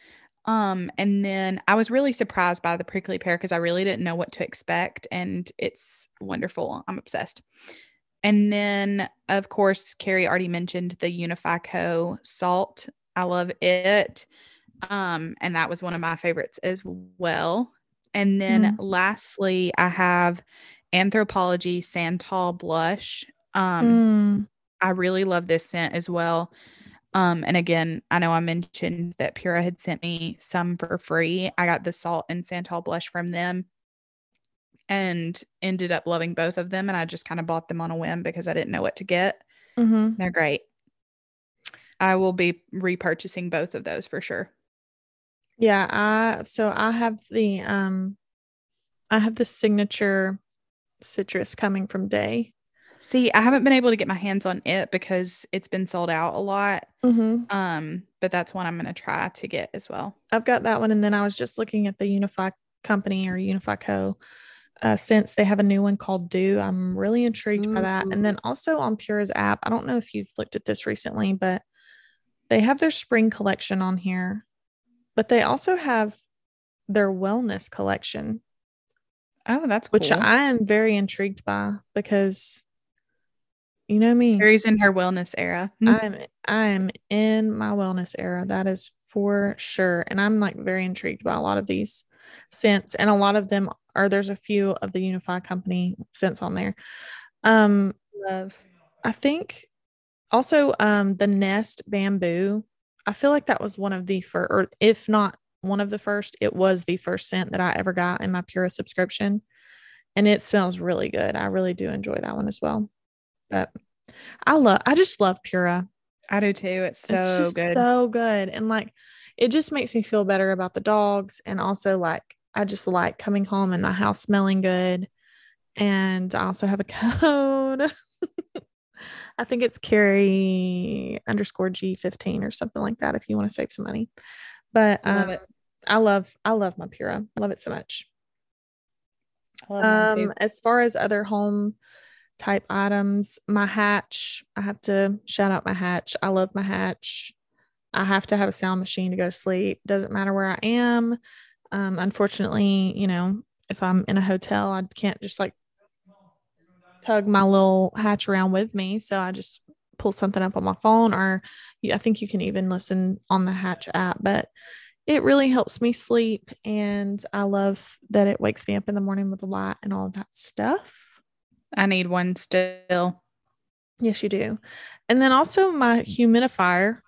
Um, and then I was really surprised by the prickly pear because I really didn't know what to expect, and it's wonderful. I'm obsessed. And then, of course, Carrie already mentioned the Unify Co. salt. I love it. Um, and that was one of my favorites as well. And then Mhm. lastly, I have Anthropologie Santal Blush. Um, Mm, I really love this scent as well. Um, and again, I know I mentioned that Pura had sent me some for free. I got the salt and Santal blush from them and ended up loving both of them. And I just kind of bought them on a whim because I didn't know what to get. mhm. They're great. I will be repurchasing both of those for sure. Yeah, I so I have the um I have the signature citrus coming from Dae. See, I haven't been able to get my hands on it because it's been sold out a lot. Mm-hmm. Um, but that's one I'm gonna try to get as well. I've got that one, and then I was just looking at the Unify Company or Unify Co. Uh, since they have a new one called Do, I'm really intrigued by that. And then also on Pura's app, I don't know if you've looked at this recently, but they have their spring collection on here, but they also have their wellness collection, Oh, that's which. I am very intrigued by because you know me. Carrie's in her wellness era. I'm I am in my wellness era. That is for sure. And I'm like very intrigued by a lot of these scents. And a lot of them are there's a few of the Unify company scents on there. Um love. I think also um the Nest bamboo. I feel like that was one of the first, or if not one of the first, it was the first scent that I ever got in my Pura subscription. And it smells really good. I really do enjoy that one as well. But I love I just love Pura. I do too. It's so it's just good. so good. And like it just makes me feel better about the dogs. And also like I just like coming home and the house smelling good. And I also have a code. I think it's Carrie underscore G15 or something like that if you want to save some money. But I love um, it. I love I love my Pura. Love it so much. I love mine too. Um, as far as other home type items, my hatch, I have to shout out my hatch. I love my hatch. I have to have a sound machine to go to sleep. Doesn't matter where I am. Um, unfortunately, you know, if I'm in a hotel, I can't just like tug my little hatch around with me. So I just pull something up on my phone, or I think you can even listen on the Hatch app. But it really helps me sleep, and I love that it wakes me up in the morning with the light and all of that stuff. I need one still. Yes, you do. And then also my humidifier,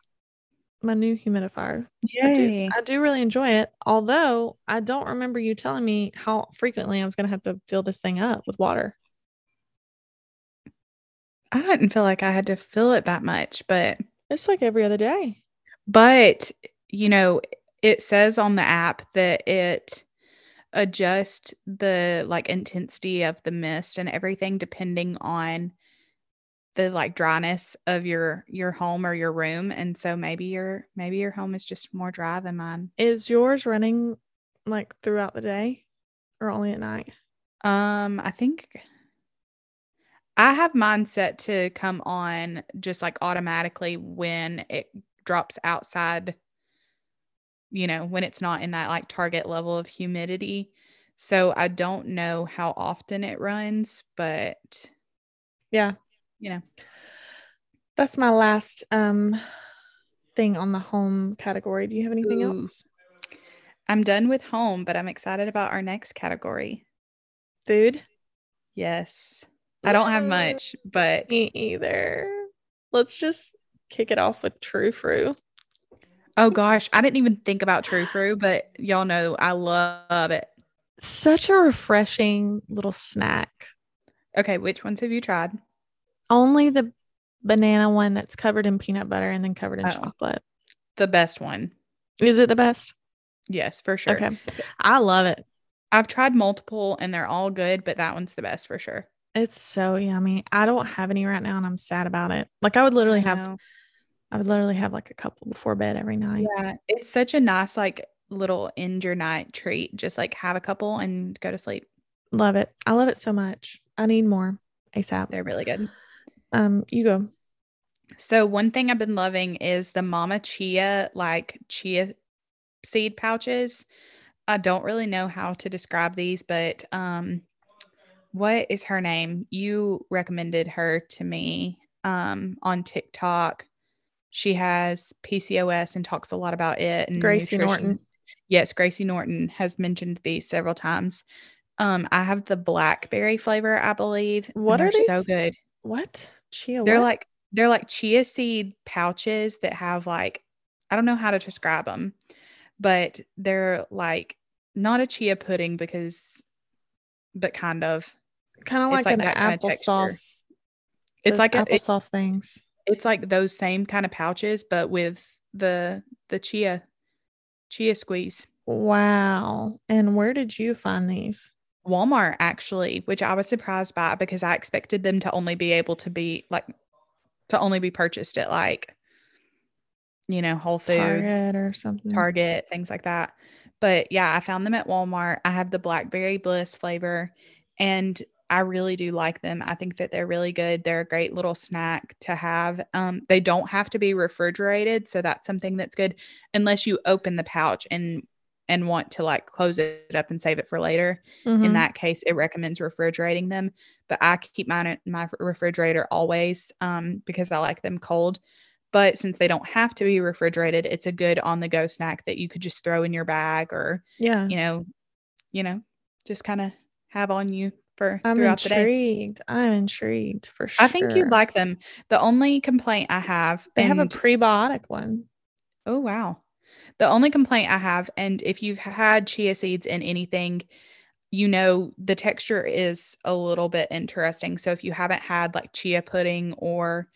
my new humidifier. I do, I do really enjoy it. Although I don't remember you telling me how frequently I was going to have to fill this thing up with water. I didn't feel like I had to fill it that much, but It's like every other day. but you know, it says on the app that it adjusts the like intensity of the mist and everything depending on the like dryness of your your home or your room and so maybe your maybe your home is just more dry than mine Is yours running like throughout the day or only at night? um i think i have mine set to come on just like automatically when it drops outside you know when it's not in that like target level of humidity so i don't know how often it runs but Yeah. You know That's my last um thing on the home category. Do you have anything Ooh. else? i'm done with home but i'm excited about our next category Food? yes i don't have much but Me either. Let's just kick it off with Trü Frü. oh gosh i didn't even think about true fruit but y'all know i love it Such a refreshing little snack. okay which ones have you tried Only the banana one that's covered in peanut butter and then covered in Oh. chocolate. the best one Is it the best? yes for sure Okay. I love it. I've tried multiple and they're all good, but that one's the best for sure. It's so yummy. I don't have any right now and I'm sad about it. Like I would literally I have. I would literally have like a couple before bed every night. Yeah, it's such a nice like little end your night treat. Just like have a couple and go to sleep. Love it. I love it so much. I need more ASAP. They're really good. Um, you go. So one thing I've been loving is the Mama Chia like chia seed pouches. I don't really know how to describe these, but um what is her name? You recommended her to me um on TikTok. She has PCOS and talks a lot about it and Gracie nutrition. Norton. Yes, Gracie Norton has mentioned these several times. Um, I have the blackberry flavor, I believe. What are they're so good. What? Chia They're what? like they're like chia seed pouches that have like I don't know how to describe them, but they're like not a chia pudding because but kind of. kind of like, like an that kinda applesauce. It's like a, it- applesauce things. it's like those same kind of pouches but with the the chia chia squeeze. Wow. And where did you find these? Walmart actually, which I was surprised by because I expected them to only be able to be like to only be purchased at like you know Whole Foods, Target or something. Target, things like that. But yeah, I found them at Walmart. I have the blackberry bliss flavor and I really do like them. I think that they're really good. They're a great little snack to have. Um, they don't have to be refrigerated, so that's something that's good unless you open the pouch and and want to like close it up and save it for later. In Mhm. that case, it recommends refrigerating them. But I keep mine in my refrigerator always um, because I like them cold. But since they don't have to be refrigerated, it's a good on the go snack that you could just throw in your bag or, yeah. you know, you know, just kind of have on you for I'm throughout the day. I'm intrigued. I'm intrigued for sure. I think you'd like them. The only complaint I have, They have a prebiotic one. Oh, wow. The only complaint I have, and if you've had chia seeds in anything, you know the texture is a little bit interesting. So if you haven't had like chia pudding or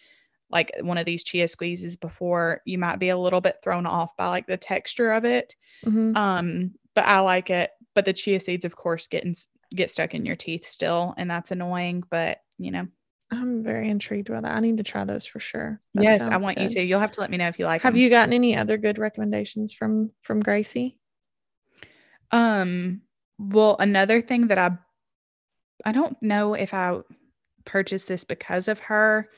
like one of these chia squeezes before, you might be a little bit thrown off by like the texture of it. Mhm. Um, but I like it. But the chia seeds, of course, get in, get stuck in your teeth still, and that's annoying. But you know, I'm very intrigued by that. I need to try those for sure. That yes, I want you to. You'll have to let me know if you like. Have them. you gotten any other good recommendations from from Gracie? Um, well, another thing that I I don't know if I purchased this because of her.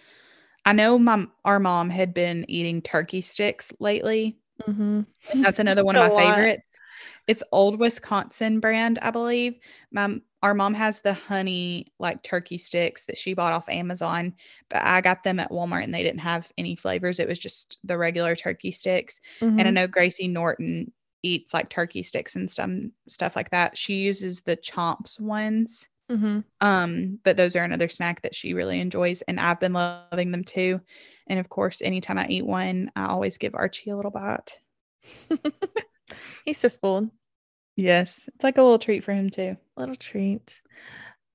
I know my our mom had been eating turkey sticks lately. Mm-hmm. That's another one of my favorites. It's Old Wisconsin brand, I believe. My our mom has the honey like turkey sticks that she bought off Amazon, but I got them at Walmart and they didn't have any flavors. It was just the regular turkey sticks. And I know Gracie Norton eats like turkey sticks and some stuff like that. She uses the chomps ones. mm-hmm. Um, but those are another snack that she really enjoys, and I've been loving them too. And of course, anytime I eat one, I always give Archie a little bite. He's so spoiled. Yes, it's like a little treat for him too. Little treat.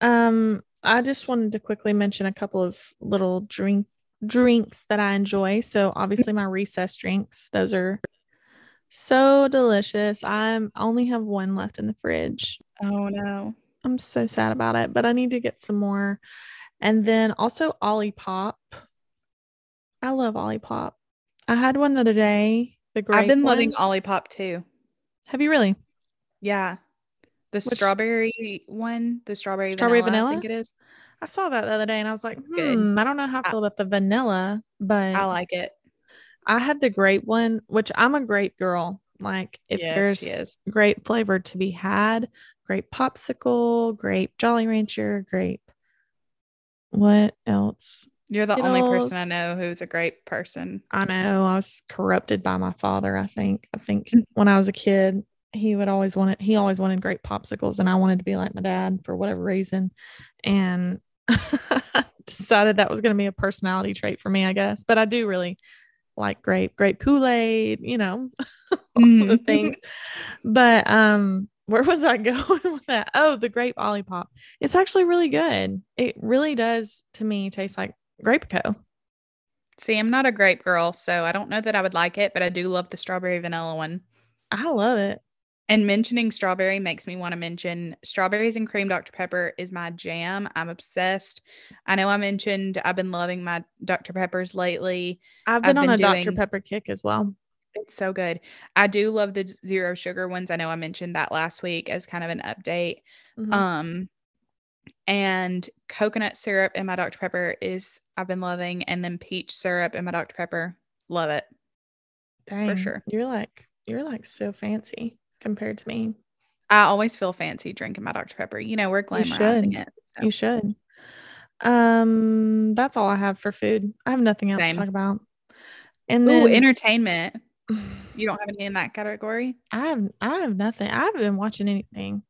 Um, I just wanted to quickly mention a couple of little drink drinks that I enjoy. So obviously my recess drinks, those are so delicious. I'm I only have one left in the fridge. Oh no. I'm so sad about it, but I need to get some more. And then also Olipop. I love Olipop. I had one the other day. The grape I've been loving one. Olipop too. Have you really? Yeah. The Which- strawberry one, the strawberry, Strawberry vanilla, I think it is. I saw that the other day and I was like, Good. hmm, I don't know how I feel about the vanilla, but I like it. I had the grape one, which I'm a grape girl. Like if yes, there's grape flavor to be had, grape popsicle, grape Jolly Rancher, grape. What else? You're the only person I know who's a great person. I know I was corrupted by my father. I think. I think Mm. when I was a kid, he would always want it. He always wanted great popsicles, and I wanted to be like my dad for whatever reason, and decided that was going to be a personality trait for me, I guess. But I do really like grape, grape Kool Aid, you know, all the Mhm. things. But um, where was I going with that? Oh, the grape Olipop. It's actually really good. It really does to me taste like grape co. See, I'm not a grape girl, so I don't know that I would like it, but I do love the strawberry vanilla one. I love it. And mentioning strawberry makes me want to mention strawberries and cream Dr. Pepper is my jam. I'm obsessed. I know I mentioned I've been loving my Dr. Peppers lately. I've been I've on been a Dr. Pepper kick as well. It's so good. I do love the zero sugar ones. I know I mentioned that last week as kind of an update. Mhm. Um and coconut syrup in my Dr. Pepper is I've been loving and then peach syrup in my Dr. Pepper. Love it. Dang, sure. You're like you're like so fancy compared to me. I always feel fancy drinking my Dr. Pepper. You know, we're glamorizing should. it. so. You should. Um, that's all I have for food. I have nothing else Same. to talk about. And Ooh, then entertainment. You don't have any in that category? I have I have nothing. I haven't been watching anything.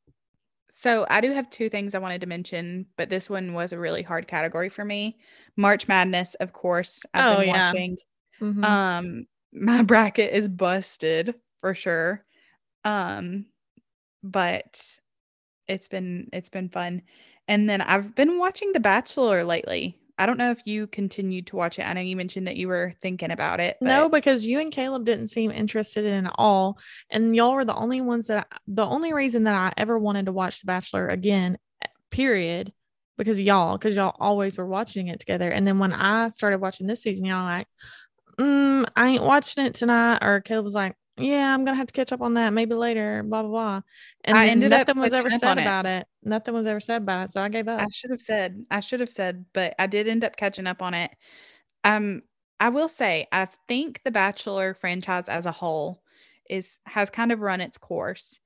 So I do have two things I wanted to mention, but this one was a really hard category for me. March Madness, of course. I've Oh, been yeah. watching. Mhm. Um, my bracket is busted for sure. Um, but it's been it's been fun. And then I've been watching The Bachelor lately. I don't know if you continued to watch it. I know you mentioned that you were thinking about it. no, because you and Caleb didn't seem interested in it at all, and y'all were the only ones that I, the only reason that I ever wanted to watch The Bachelor again, eh, period, because y'all, because y'all always were watching it together. And then when I started watching this season, y'all were like, mm, I ain't watching it tonight, or Caleb was like, Yeah, I'm gonna have to catch up on that maybe later, blah blah blah. And I ended up nothing was ever said it. about it. Nothing was ever said about it, so I gave up. I should have said, I should have said, but I did end up catching up on it. Um, I will say, I think the Bachelor franchise as a whole is has kind of run its course.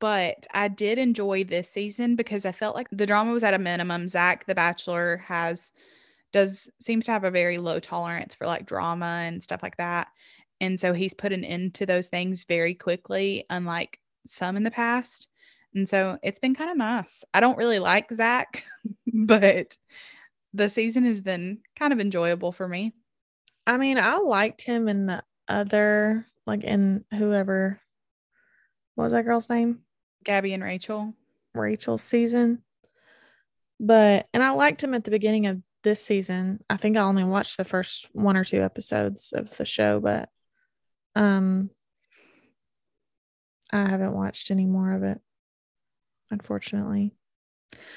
But I did enjoy this season because I felt like the drama was at a minimum. Zach, the Bachelor, has does seems to have a very low tolerance for like drama and stuff like that. And so he's put an end to those things very quickly, unlike some in the past. And so it's been kind of nice. I don't really like Zach, but the season has been kind of enjoyable for me. I mean, I liked him in the other, like in whoever, what was that girl's name? Gabby and Rachel. Rachel's season. But, and I liked him at the beginning of this season. I think I only watched the first one or two episodes of the show, but um I haven't watched any more of it, unfortunately.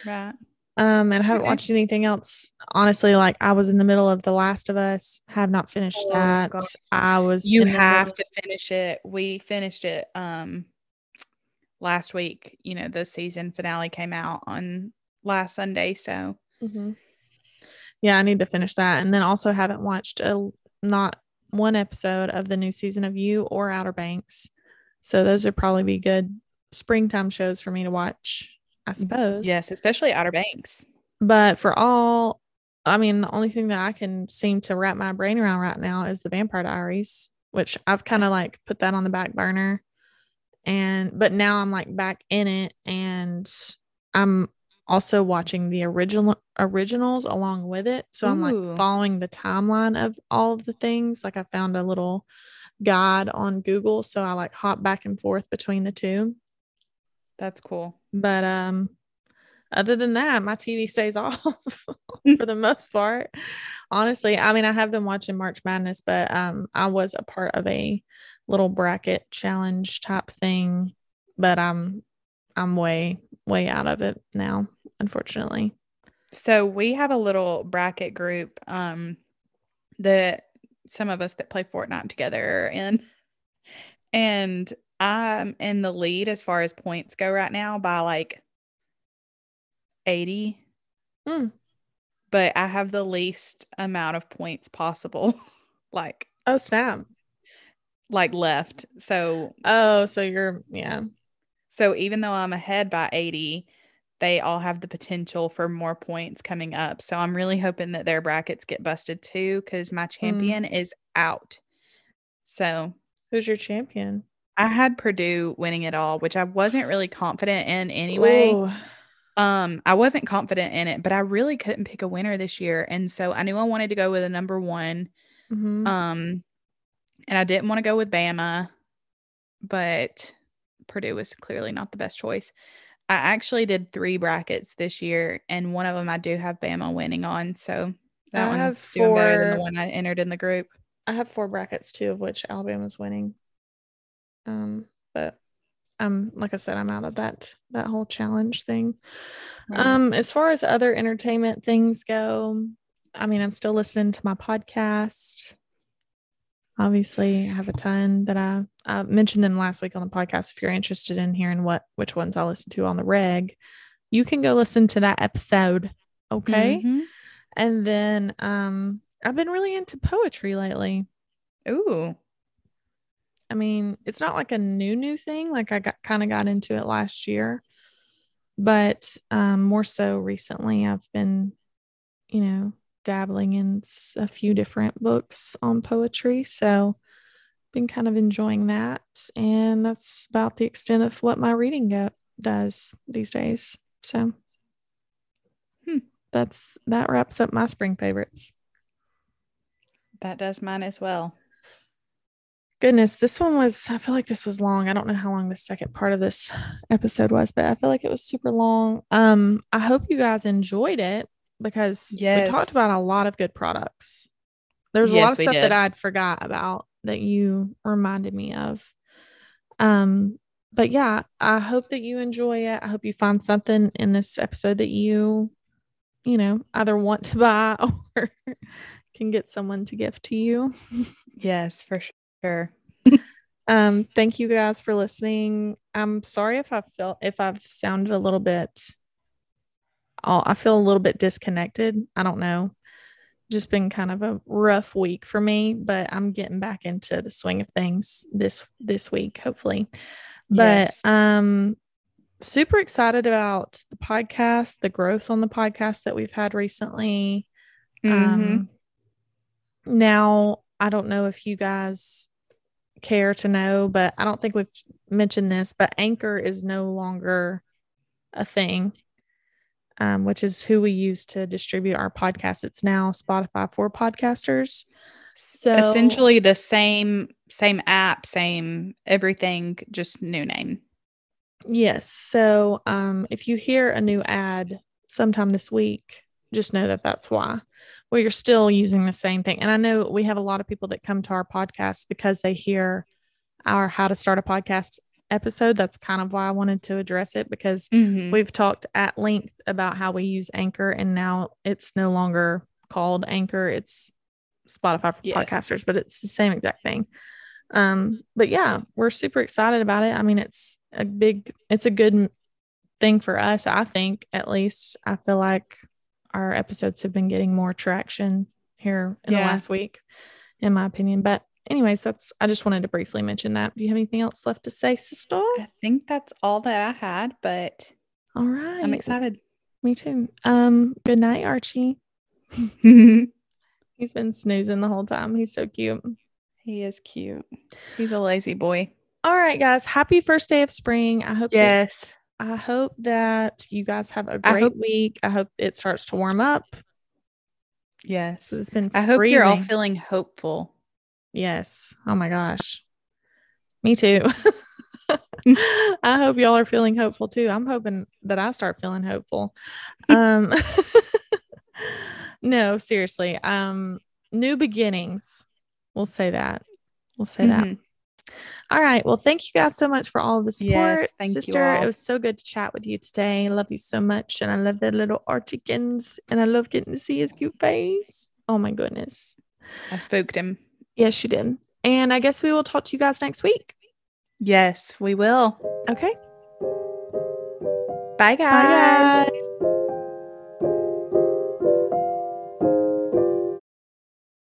Right. Um, and I haven't Okay. watched anything else. Honestly, like I was in the middle of The Last of Us, have not finished Oh, that. gosh. I was You have to finish it. We finished it um last week. You know, the season finale came out on last Sunday. So Mhm. Yeah, I need to finish that. And then also haven't watched a not one episode of the new season of You or Outer Banks. So those would probably be good springtime shows for me to watch, I mm-hmm. suppose. yes, especially Outer Banks. But for all, I mean, the only thing that I can seem to wrap my brain around right now is the Vampire Diaries, which I've kind of like put that on the back burner. And, but now I'm like back in it and I'm also watching the original originals along with it. So I'm like following the timeline of all of the things. Like I found a little guide on Google. So I like hop back and forth between the two. That's cool. But um other than that, my TV stays off for the most part. Honestly, I mean, I have been watching March Madness, but um I was a part of a little bracket challenge type thing, but I'm I'm way way out of it now, unfortunately. So we have a little bracket group um that some of us that play Fortnite together are in. And I'm in the lead as far as points go right now by like 80. Hmm. But I have the least amount of points possible like Oh snap. like left. So Oh, so you're yeah. so even though I'm ahead by 80, they all have the potential for more points coming up. So I'm really hoping that their brackets get busted too cuz my champion is out. So Who's your champion? I had Purdue winning it all, which I wasn't really confident in anyway. Ooh. Um, I wasn't confident in it, but I really couldn't pick a winner this year. And so I knew I wanted to go with a number one. Mhm. Um, and I didn't want to go with Bama, but Purdue was clearly not the best choice. I actually did three brackets this year, and one of them I do have Bama winning on. So that I one's have doing better than the one I entered in the group. I have four brackets, two of which Alabama's winning. Um, but um, like I said, I'm out of that that whole challenge thing. Um, as far as other entertainment things go, I mean, I'm still listening to my podcast. Obviously, I have a ton that I, I mentioned them last week on the podcast. If you're interested in hearing what which ones I listen to on the reg, you can go listen to that episode. Okay. Mhm. And then um I've been really into poetry lately. Ooh. I mean, it's not like a new new thing. Like I got kind of got into it last year, but um, more so recently, I've been, you know, dabbling in a few different books on poetry. So, been kind of enjoying that, and that's about the extent of what my reading go- does these days. So, Hmm. that's that wraps up my spring favorites. That does mine as well. Goodness, this one was, I feel like this was long. I don't know how long the second part of this episode was, but I feel like it was super long. Um, I hope you guys enjoyed it because we talked about a lot of good products. There's a Yes, lot of stuff did. that I'd forgot about that you reminded me of. Um, but yeah, I hope that you enjoy it. I hope you find something in this episode that you, you know, either want to buy or can get someone to gift to you. Yes, for sure. Um, thank you guys for listening. I'm sorry if I felt if I've sounded a little bit oh, I feel a little bit disconnected. I don't know. Just been kind of a rough week for me, but I'm getting back into the swing of things this this week, hopefully. But Yes. um super excited about the podcast, the growth on the podcast that we've had recently. Mhm. Um, now, I don't know if you guys care to know, but I don't think we've mentioned this, but Anchor is no longer a thing, um, which is who we use to distribute our podcast. It's now Spotify for podcasters. So essentially the same same app, same everything, just new name. Yes. So um, if you hear a new ad sometime this week, just know that that's why. Well, you're still using the same thing. And I know we have a lot of people that come to our podcast because they hear our how to start a podcast episode. That's kind of why I wanted to address it because Mhm. we've talked at length about how we use Anchor and now it's no longer called Anchor. It's Spotify for Yes. podcasters, but it's the same exact thing. Um, but yeah, we're super excited about it. I mean, it's a big, it's a good thing for us. I think, at least, I feel like our episodes have been getting more traction here in the last week, in my opinion. But, anyways, that's, I just wanted to briefly mention that. Do you have anything else left to say, sister? I think that's all that I had, but All right. I'm excited. Me too. Um, good night, Archie. he He's been snoozing the whole time. He's so cute. He is cute. He's a lazy boy. All right, guys. Happy first day of spring. I hope Yes. I hope that you guys have a great hope- week. I hope it starts to warm up. Yes. It's been I hope you're all feeling hopeful. Yes. Oh my gosh. Me too. I hope y'all are feeling hopeful too. I'm hoping that I start feeling hopeful. Um No, seriously. Um new beginnings. We'll say that. We'll say that. All right. Well, thank you guys so much for all the support. Yes, thank you Sister, all. it was so good to chat with you today. I love you so much. And I love the little Archikins. And I love getting to see his cute face. Oh my goodness. I spooked him. Yes, you did. And I guess we will talk to you guys next week. Yes, we will. Okay. Bye, Bye, guys. guys.